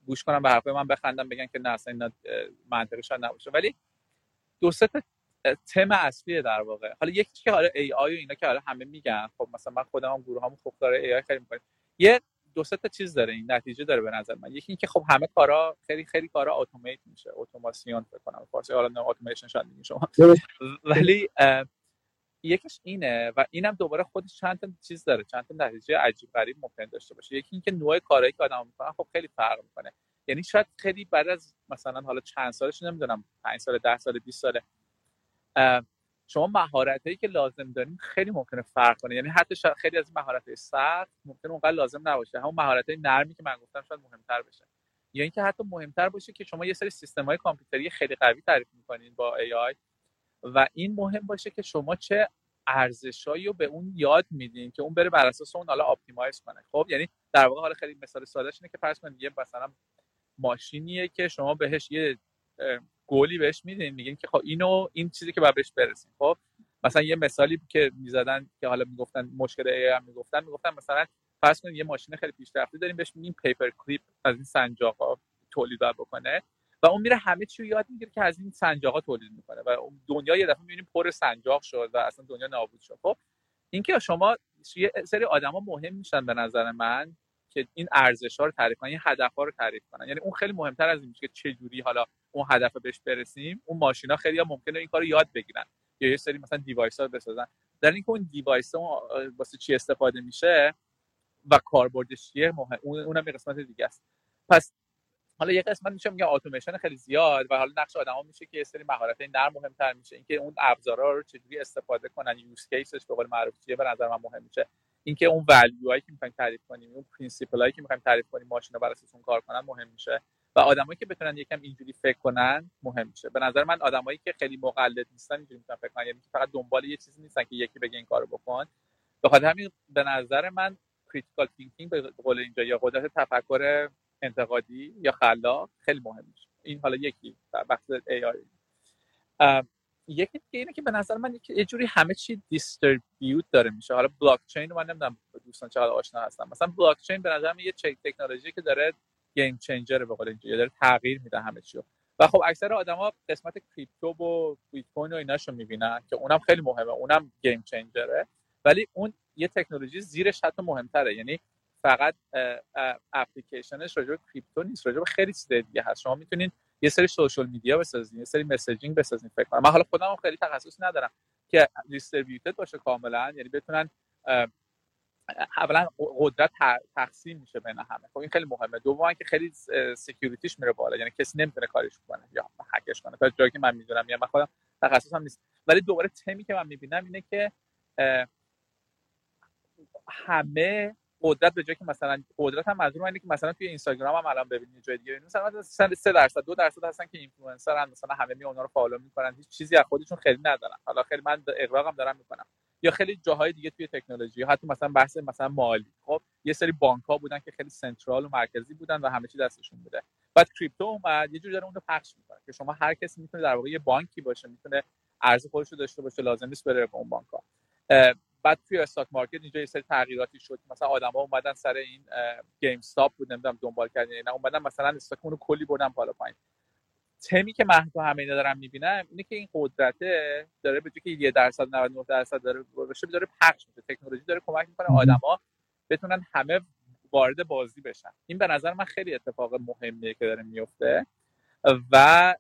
گوش کنم به حرفای من بخندم بگن که نه اصلا اینا منطقی نباشه. ولی دو سه تم اصلیه در واقع. حالا یکی که حالا ای آی و اینا که حالا همه میگن خب مثلا من خودم هم گروه همون خوب داره ای آی خیلی می‌کنه. یه دو سه تا چیز داره این نتیجه داره به نظر من. یکی اینکه خب همه کارا خیلی خیلی کارا اتومات میشه اتوماسیون فکر کنم. فارسی حالا اتوماسیون شاید شما. ولی یکیش اینه و اینم دوباره خودش چند تا چیز داره چند تا نتیجه عجیب غریب ممکن داشته باشه. یکی اینکه نوع کارهایی که آدم می‌کنن خب خیلی فرق می‌کنه. یعنی شاید خیلی بعد از مثلا حالا چند سالش نمی‌دونم 5 سال 10 سال 20 ساله شما مهارت هایی که لازم داریم خیلی ممکنه فرق کنه. یعنی حتی خیلی از مهارت های سخت ممکنه اونقدر لازم نباشه. همون مهارت های نرمی که من گفتم شاید مهمتر بشه. یا اینکه حتی مهمتر باشه که شما یه سری سیستم های کامپیوتری خیلی قوی تعریف می‌کنین با AI و این مهم باشه که شما چه ارزشایی رو به اون یاد میدین که اون بره بر اساس اون حالا optimize کنه. خب یعنی در واقع حالا خیلی مثال سادهش اینه که فرض کنید یه مثلا ماشینیه که شما بهش یه گلی بهش میدین میگین که خب اینو این چیزی که باید بهش برسیم. خب مثلا یه مثالی که می‌زدن که حالا می‌گفتن مشکل ای هم می‌گفتن می‌گفتن مثلا فرض کنید یه ماشین خیلی پیشرفته داریم بهش میگیم پیپر کلیپ از این سنجاقا تولید بکنه و اون میره همه چی رو یاد می‌گیره که از این سنجاقا تولید می‌کنه و دنیا یه دفعه می‌بینیم پر سنجاق شد و اصلا دنیا نابود شد. خب اینکه شما یه سری آدما مهم میشن به نظر من که این ارزش ها رو تعریف کنن این هدف ها رو تعریف کنن. یعنی اون خیلی مهمتر از این که چه جوری حالا اون هدف بهش برسیم اون ماشینا خیلی ها ممکنه این کارو یاد بگیرن. یا یه سری مثلا device ها بسازن. در اینکه اون device ها واسه چی استفاده میشه و کاربردش چیه مهم اونم یه قسمت دیگه است. پس حالا یه قسمت میشه میگه اتوماسیون خیلی زیاد و حالا نقش آدما میشه که یه سری مهارت نرم مهمتر میشه. اینکه اون ابزارا رو چجوری استفاده کنن use case ش به قول معروف چیه به نظر من مهم میشه. اینکه اون value هایی که می‌خوایم تعریف کنیم اون principle که می‌خوایم تعریف کنیم ماشینا بر اون کار کنن مهم میشه. و آدمایی که بتونن یکم اینجوری فکر کنن مهم میشه. به نظر من آدمایی که خیلی مقلد نیستن اینجوری می‌تونن فکر کنن. یعنی فقط دنبال یه چیزی نیستن که یکی بگه این کارو بکن. به خاطر همین به نظر من critical thinking به قول اینجا یا قدرت تفکر انتقادی یا خلاق خیلی مهم میشه. این حالا یکی بحث AI یکی دیگه اینه که به نظر من یه جوری همه چی distribute داره میشه. حالا بلاک چین من نمی‌دونم دوستان چقدر آشنا هستن. مثلا بلاک چین به نظر من یه تکنولوژی که داره game changer به قول اینجا داره تغییر میده همه چی و خب اکثر آدما قسمت کریپتو و بیت کوین و ایناشو می‌بینن که اونم خیلی مهمه اونم game changer ه. ولی اون یه تکنولوژی زیرش حتی مهمتره. یعنی فقط اپلیکیشنش راجع به کریپتو نیست راجع به خیلی چیز دیگه هست. شما می‌تونین یه سری social media بسازین یه سری messaging بسازین فکر کنم. من حالا خودم خیلی تخصص ندارم که distributed باشه کاملا. یعنی بتونن اولا قدرت تقسیم میشه بین همه. خب این خیلی مهمه. دوم که خیلی security ش میره بالا. یعنی کسی نمی‌تونه crack ش کنه یا هکش کنه. تا جایی که من می‌دونم یا من خودم تخصصم نیست. ولی دوباره تمی که من می‌بینم اینه که همه قدرت به جایی که مثلا قدرت هم منظور اینه که مثلا توی اینستاگرام هم الان ببینید جای دیگه مثلا 3 درصد 2 درصد هستن که اینفلوئنسرن مثلا همه می اونا رو follow می‌کنن. هیچ چیزی از خودشون خیلی ندارن. حالا خیلی من اغراقم دارم می‌کنم. خیلی جاهای دیگه توی تکنولوژی حتی مثلا بحث مثلا مالی. خب یه سری بانک ها بودن که خیلی central و مرکزی بودن و همه چی دستشون بوده. بعد کریپتو اومد یه جوری داره اون رو پخش می‌کنه که شما هر کسی می‌تونه در واقع یه بانکی باشه می‌تونه ارز خودش رو داشته باشه لازم نیست بره به اون بانک ها بعد توی stock market اینجا یه سری تغییراتی شد مثلا آدما اومدن سر این GameStop بود نمی‌دونم دنبال کردن نه اومدن مثلا stock مون رو کلی بردن بالا پایین. تمی که من تو همه اینا دارم می‌بینم اینه که این قدرته داره به که یه درصد 99 درصد داره بشه داره پخش میشه. تکنولوژی داره کمک می‌کنه آدما بتونن همه وارد بازی بشن. این به نظر من خیلی اتفاق مهمیه که داره میفته و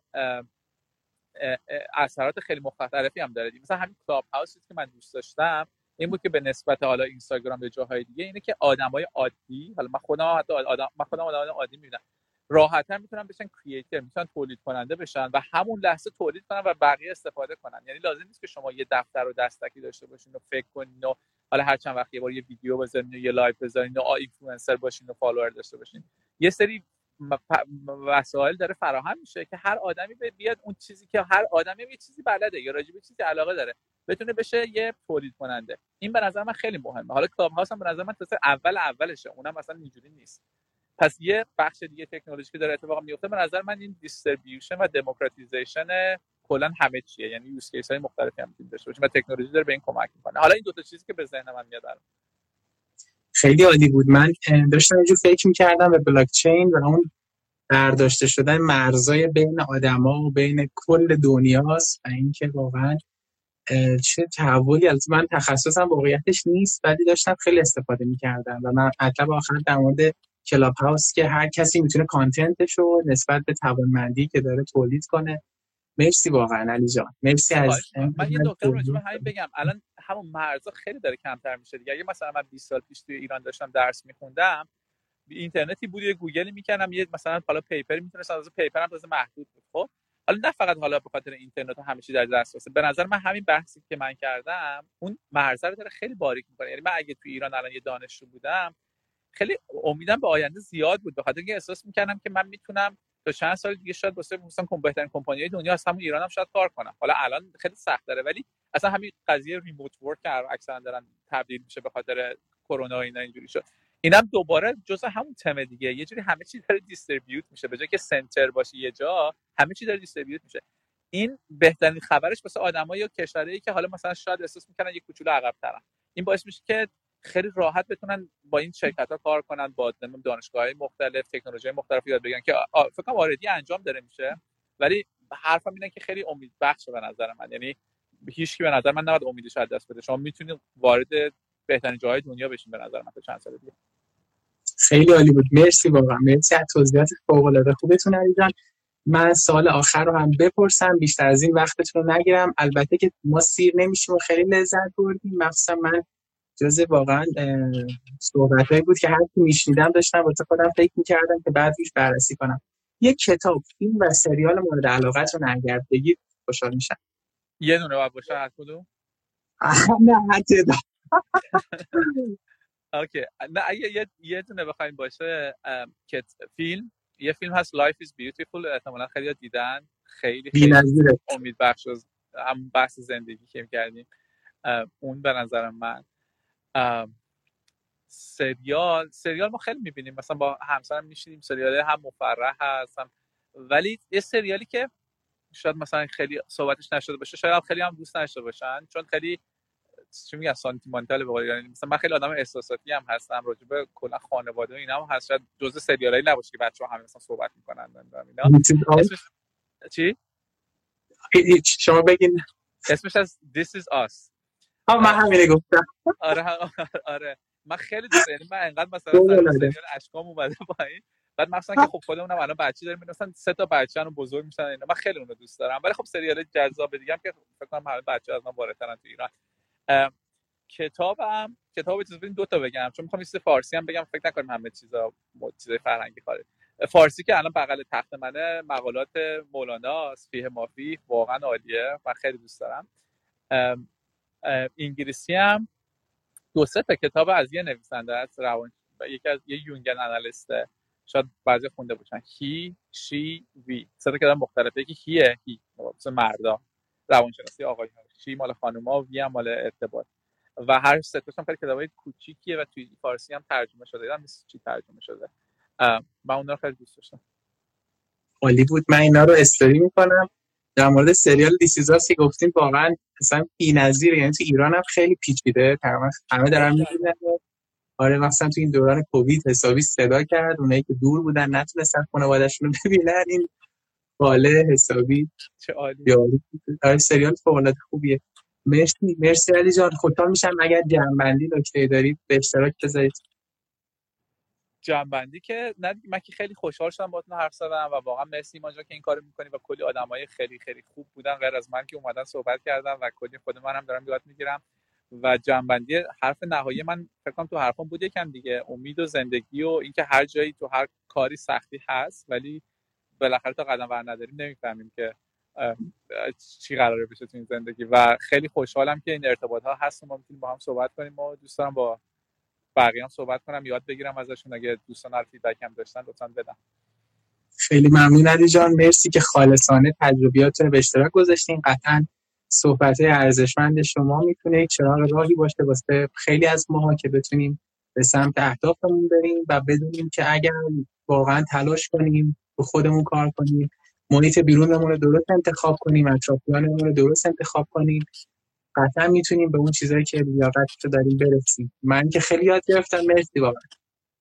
اثرات خیلی مختلفی هم داره. مثلا همین کلاب هاوسی که من دوست داشتم این بود که به نسبت حالا اینستاگرام به جاهای دیگه اینه که آدمای عادی حالا من خودم حتی آدم من خودم آدم عادی می‌بینم. راحتتر می‌تونن بشن کریئتور می‌تونن تولید کننده بشن و همون لحظه تولید کنن و بقیه استفاده کنن. یعنی لازم نیست که شما یه دفتر و دستکی داشته باشین و فکر کنین و حالا هر چند وقت یه بار یه ویدیو بذارین و یه live بذارین و اینفلوئنسر باشین و follower داشته باشین. یه سری وسایل داره فراهم میشه که هر آدمی بیاد اون چیزی که هر آدمی یه چیزی بلده یا راجع به چیزی علاقه داره بتونه بشه یه تولید کننده این به نظر من خیلی مهمه. حالا Clubhouse هم به نظر من اول اولشه. اونم مثلا اینجوری نیست. پس یه بخش دیگه تکنولوژی که داره اتفاق میفته به نظر من این distribution و democratization کلا همه چیه. یعنی use case های مختلفی هم می‌تونیم داشته باشیم و تکنولوژی داره به این کمک می‌کنه. حالا این دو تا چیزی که به ذهن من میاد خیلی عالی بود. من داشتم اینجور فکر می‌کردم به بلاک چین و اون برداشته شدن مرزای بین آدما و بین کل دنیاست و اینکه واقعا چه تحولی. از من تخصصم واقعیتش نیست ولی داشتم خیلی استفاده می‌کردم و من مطلب آخر در مورد کلاب هاوس که هر کسی می‌تونه کانتنتش رو نسبت به توانمندی که داره تولید کنه. مرسی واقعا علی جان. مرسی از من یه نکته رو همین بگم. الان همون مرزا خیلی داره کمتر میشه دیگه. اگه مثلا من 20 سال پیش توی ایران داشتم درس میخوندم اینترنتی بود یه گوگلی می‌کردم یه مثلا حالا پیپر می‌تونستم از پیپر هم تازه محدود بود. خب؟ حالا نه فقط حالا به خاطر اینترنت همه چی در دسترسه به نظر من همین بحثی که من کردم اون مرزه رو داره خیلی باریک می‌کنه. یعنی من اگه تو ایران الان یه دانشجو بودم خیلی امیدم به آینده زیاد بود. به خاطر اینکه احساس می‌کردم که من می‌تونم تا چند سال دیگه شاید واسه مثلا بهترین کمپانی دنیا از همون ایران هم شاید کار کنم. حالا الان خیلی سخت داره ولی اصلا همین قضیه ریموت ورک که اکثرا دارن تبدیل میشه به خاطر کرونا اینا اینجوری شد. اینم دوباره جزء همون تم دیگه. یه جوری همه چی داره دیستریبیوت میشه. به جای که سنتر باشه یه جا همه چی داره دیستریبیوت میشه. این بهترین خبرش واسه آدمایی یا کشورهایی که حالا مثلا شاید احساس می‌کنن یه کوچولو عقب ترن این باعث میشه که خیلی راحت بتونن با این شرکت ها کار کنن با دانشگاه های مختلف تکنولوژی مختلف یاد بگیرن که فکر کنم آردی انجام داره میشه. ولی حرفم اینه که خیلی امید بخش به نظر من. یعنی هیچ به نظر من نباید امیدش از دست بده. شما می‌تونید وارد بهترین جاهای دنیا بشین به نظر من تا چند سال دیگه خیلی عالی بود. مرسی واقعا. مرسی از توضیحات فوق العاده خوبتون علی من سال آخر رو هم بپرسم. بیشتر از این وقتتون رو نگیرم. البته که ما سیر نمیشیم و خیلی لذت بردیم. مخصوصا من جز واقعا صحبت بود که هر کی میشنیدم داشتم واسه خودم فکر می‌کردم که بعد روش بررسی کنم. یه کتاب فیلم و سریال مورد علاقتون اگر بگید خوشحال میشم. یه دونه باید باشه هر کدوم؟ نه تعداد اوکی. نه اگه یه, دونه بخوایم باشه که فیلم. یه فیلم هست Life is Beautiful احتمالا خیلی دیدن. خیلی خیلی امید بخش هم بحث زندگی که کردیم اون به نظر من سریال سریال ما خیلی می‌بینیم. مثلا با همسرم میشینیم سریال هم مفرح هست هم ولی یه سریالی که شاید مثلا خیلی صحبتش نشده باشه شاید خیلی هم دوست نشده باشن چون خیلی چی میگن؟ سانتیمانتال به یعنی مثلا من خیلی آدم احساساتی هم هستم راجع به کلا خانواده و اینا هم هست. شاید جزء سریالایی نباشه که بچه‌ها همه مثلا صحبت می‌کنن اینا. چی؟ شما بگین. اسمش از This is Us. ها من همینه گفتم. آره آره. من خیلی دوست یعنی من انقدر مثلا. سریال اشکام اومده پایین. بعد مثلا که خب خودمونم الان بچه داریم مثلا سه تا بچه‌ن و بزرگ میشن اینا. من خیلی اونو دوست دارم. ولی خب سریال جذاب دیگه هم که فکر کنم همه بچه از من بالاترن تو ایران. کتابم کتاب چیز دو تا بگم. چون می‌خوام یه چیز فارسی هم بگم. فکر نکنیم همه چیزا چیزای فرهنگی خارج فارسی که الان بغل تخت منه مقالات مولانا فیه مافی واقعا عالیه. من خیلی دوست دارم. انگلیسی هم دو سه تا کتاب از یه نویسنده است روان یکی از یه یونگن انالیسته شاید بعضی خونده باشن. هی شی وی. سه تا کتاب مختلفه. یکی هیه هی. مثل مردا. روانشناسی آقایون شی مال خانوما وی هم مال ارتباط. و هر سه تاشون خیلی کتابای کوچیکیه و توی فارسی هم ترجمه شده. نیست چی ترجمه شده. من اون رو خیلی دوست داشتم. عالی بود. من اینا رو استوری می‌کنم. در مورد سریال دیسیزاس که گفتیم واقعا اصلا بی‌نظیره. یعنی تو ایران هم خیلی پیچیده. تقریبا همه دارن می‌بینن. آره مثلا تو این دوران کووید حسابی صدا کرد. اونایی که دور بودن نتونستن خانواده‌شون رو ببینن. این باله حسابی. چه عالی. آره سریال فوق‌العاده خوبیه. مرسی مرسی علی جان. خوشحال میشم. اگر جنبندی نکته دارید به اشتراک بذارید. جنبندی که نه من که خیلی خوشحال شدم باهاتون حرف زدم و واقعا مرسی ایمان که این کارو می‌کنی و کلی آدمای خیلی خیلی خوب بودن. غیر از من که اومدن صحبت کردن و کلی خود من هم دارم یاد می‌گیرم. و جنبندی حرف نهایی من فکر کنم تو حرفم بود یکم دیگه امید و زندگی و اینکه هر جایی تو هر کاری سختی هست ولی بالاخره تا قدم ور نداریم نمی‌فهمیم که چی قراره بشه تو این زندگی. و خیلی خوشحالم که این ارتباط ها هست ما می‌تونیم با هم صحبت کنیم. و دوست دارم با بقیه هم صحبت کنم یاد بگیرم ازشون اگه دوستان هر فیدبک هم داشتن لطفا بدم خیلی ممنون علی جان. مرسی که خالصانه تجربیات رو به اشتراک گذاشتین. قطعا صحبت ارزشمند شما می‌تونه یک چراغ راهی باشه واسه خیلی از ماها که بتونیم به سمت اهدافمون بریم و بدونیم که اگر واقعا تلاش کنیم به خودمون کار کنیم محیط بیرونمون رو درست انتخاب کنیم اطرافیانمون رو درست انتخاب کنیم. قطعا می‌تونیم به اون چیزایی که لیاقت رو داریم برسیم. من که خیلی یاد گرفتم. مرسی واقعا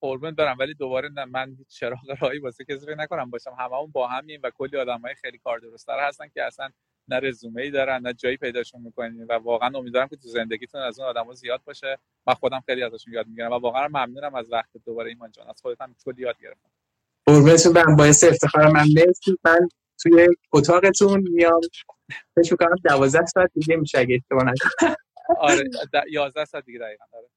قربون برم. ولی دوباره نه من چراغ راهی واسه کسی فکر نکنم. باشم. هممون با همیم و کلی آدمای خیلی کار درست‌تر هستن که اصلا نه رزومه ای دارن نه جایی پیداشون می‌کنین و واقعا امیدوارم که تو زندگیتون از اون آدما زیاد باشه. من خودم خیلی ازشون یاد می‌گیرم و واقعا ممنونم از وقت دوباره ایمان جان. از خودت هم کلی یاد گرفتم. قربونتون برم. باعث افتخارم. من مرسی. من توی اتاقتون میام. فکر می‌کنم دوازده ساعت دیگه میشه اگه اشتباه نکنم. آره د- 11 ساعت دیگه دقیقاً آره.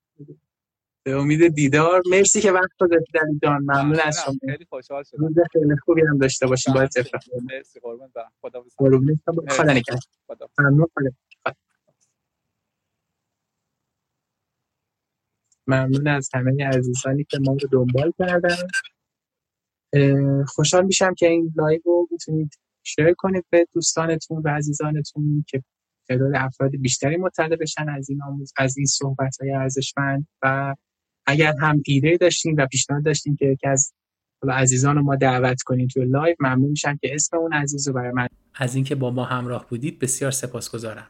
به امید دیدار. مرسی که وقت گذاشتید علی جان ممنون از. شما. خیلی خوشحال شدم. روز خیلی خوبی هم داشته باشیم. باعث افتخار مرسی قربون برم. خدا قربونت خدا نگهدار. خدا ممنون. خدا ممنون از همه عزیزانی که ما رو دنبال کردن. خوشحال میشم که این live رو می‌تونید share کنید به دوستانتون و عزیزانتون که تعداد افراد بیشتری مطلع بشن از این آموز از این صحبت های ارزشمند و اگر هم ایده داشتین و پیشنهاد داشتین که یکی از عزیزان رو ما دعوت کنین توی live ممنون میشم که اسم اون عزیز رو برای من از اینکه با ما همراه بودید بسیار سپاسگزارم.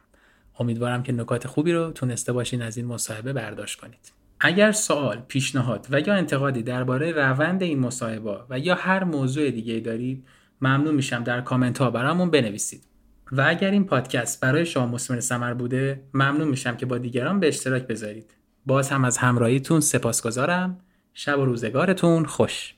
امیدوارم که نکات خوبی رو تونسته باشین از این مصاحبه برداشت کنید. اگر سوال، پیشنهاد و یا انتقادی درباره روند این مصاحبه و یا هر موضوع دیگه دارید ممنون میشم در کامنت ها برامون بنویسید. و اگر این پادکست برای شما مثمر ثمر بوده ممنون میشم که با دیگران به اشتراک بذارید. باز هم از همراهیتون سپاسگزارم. شب و روزگارتون خوش.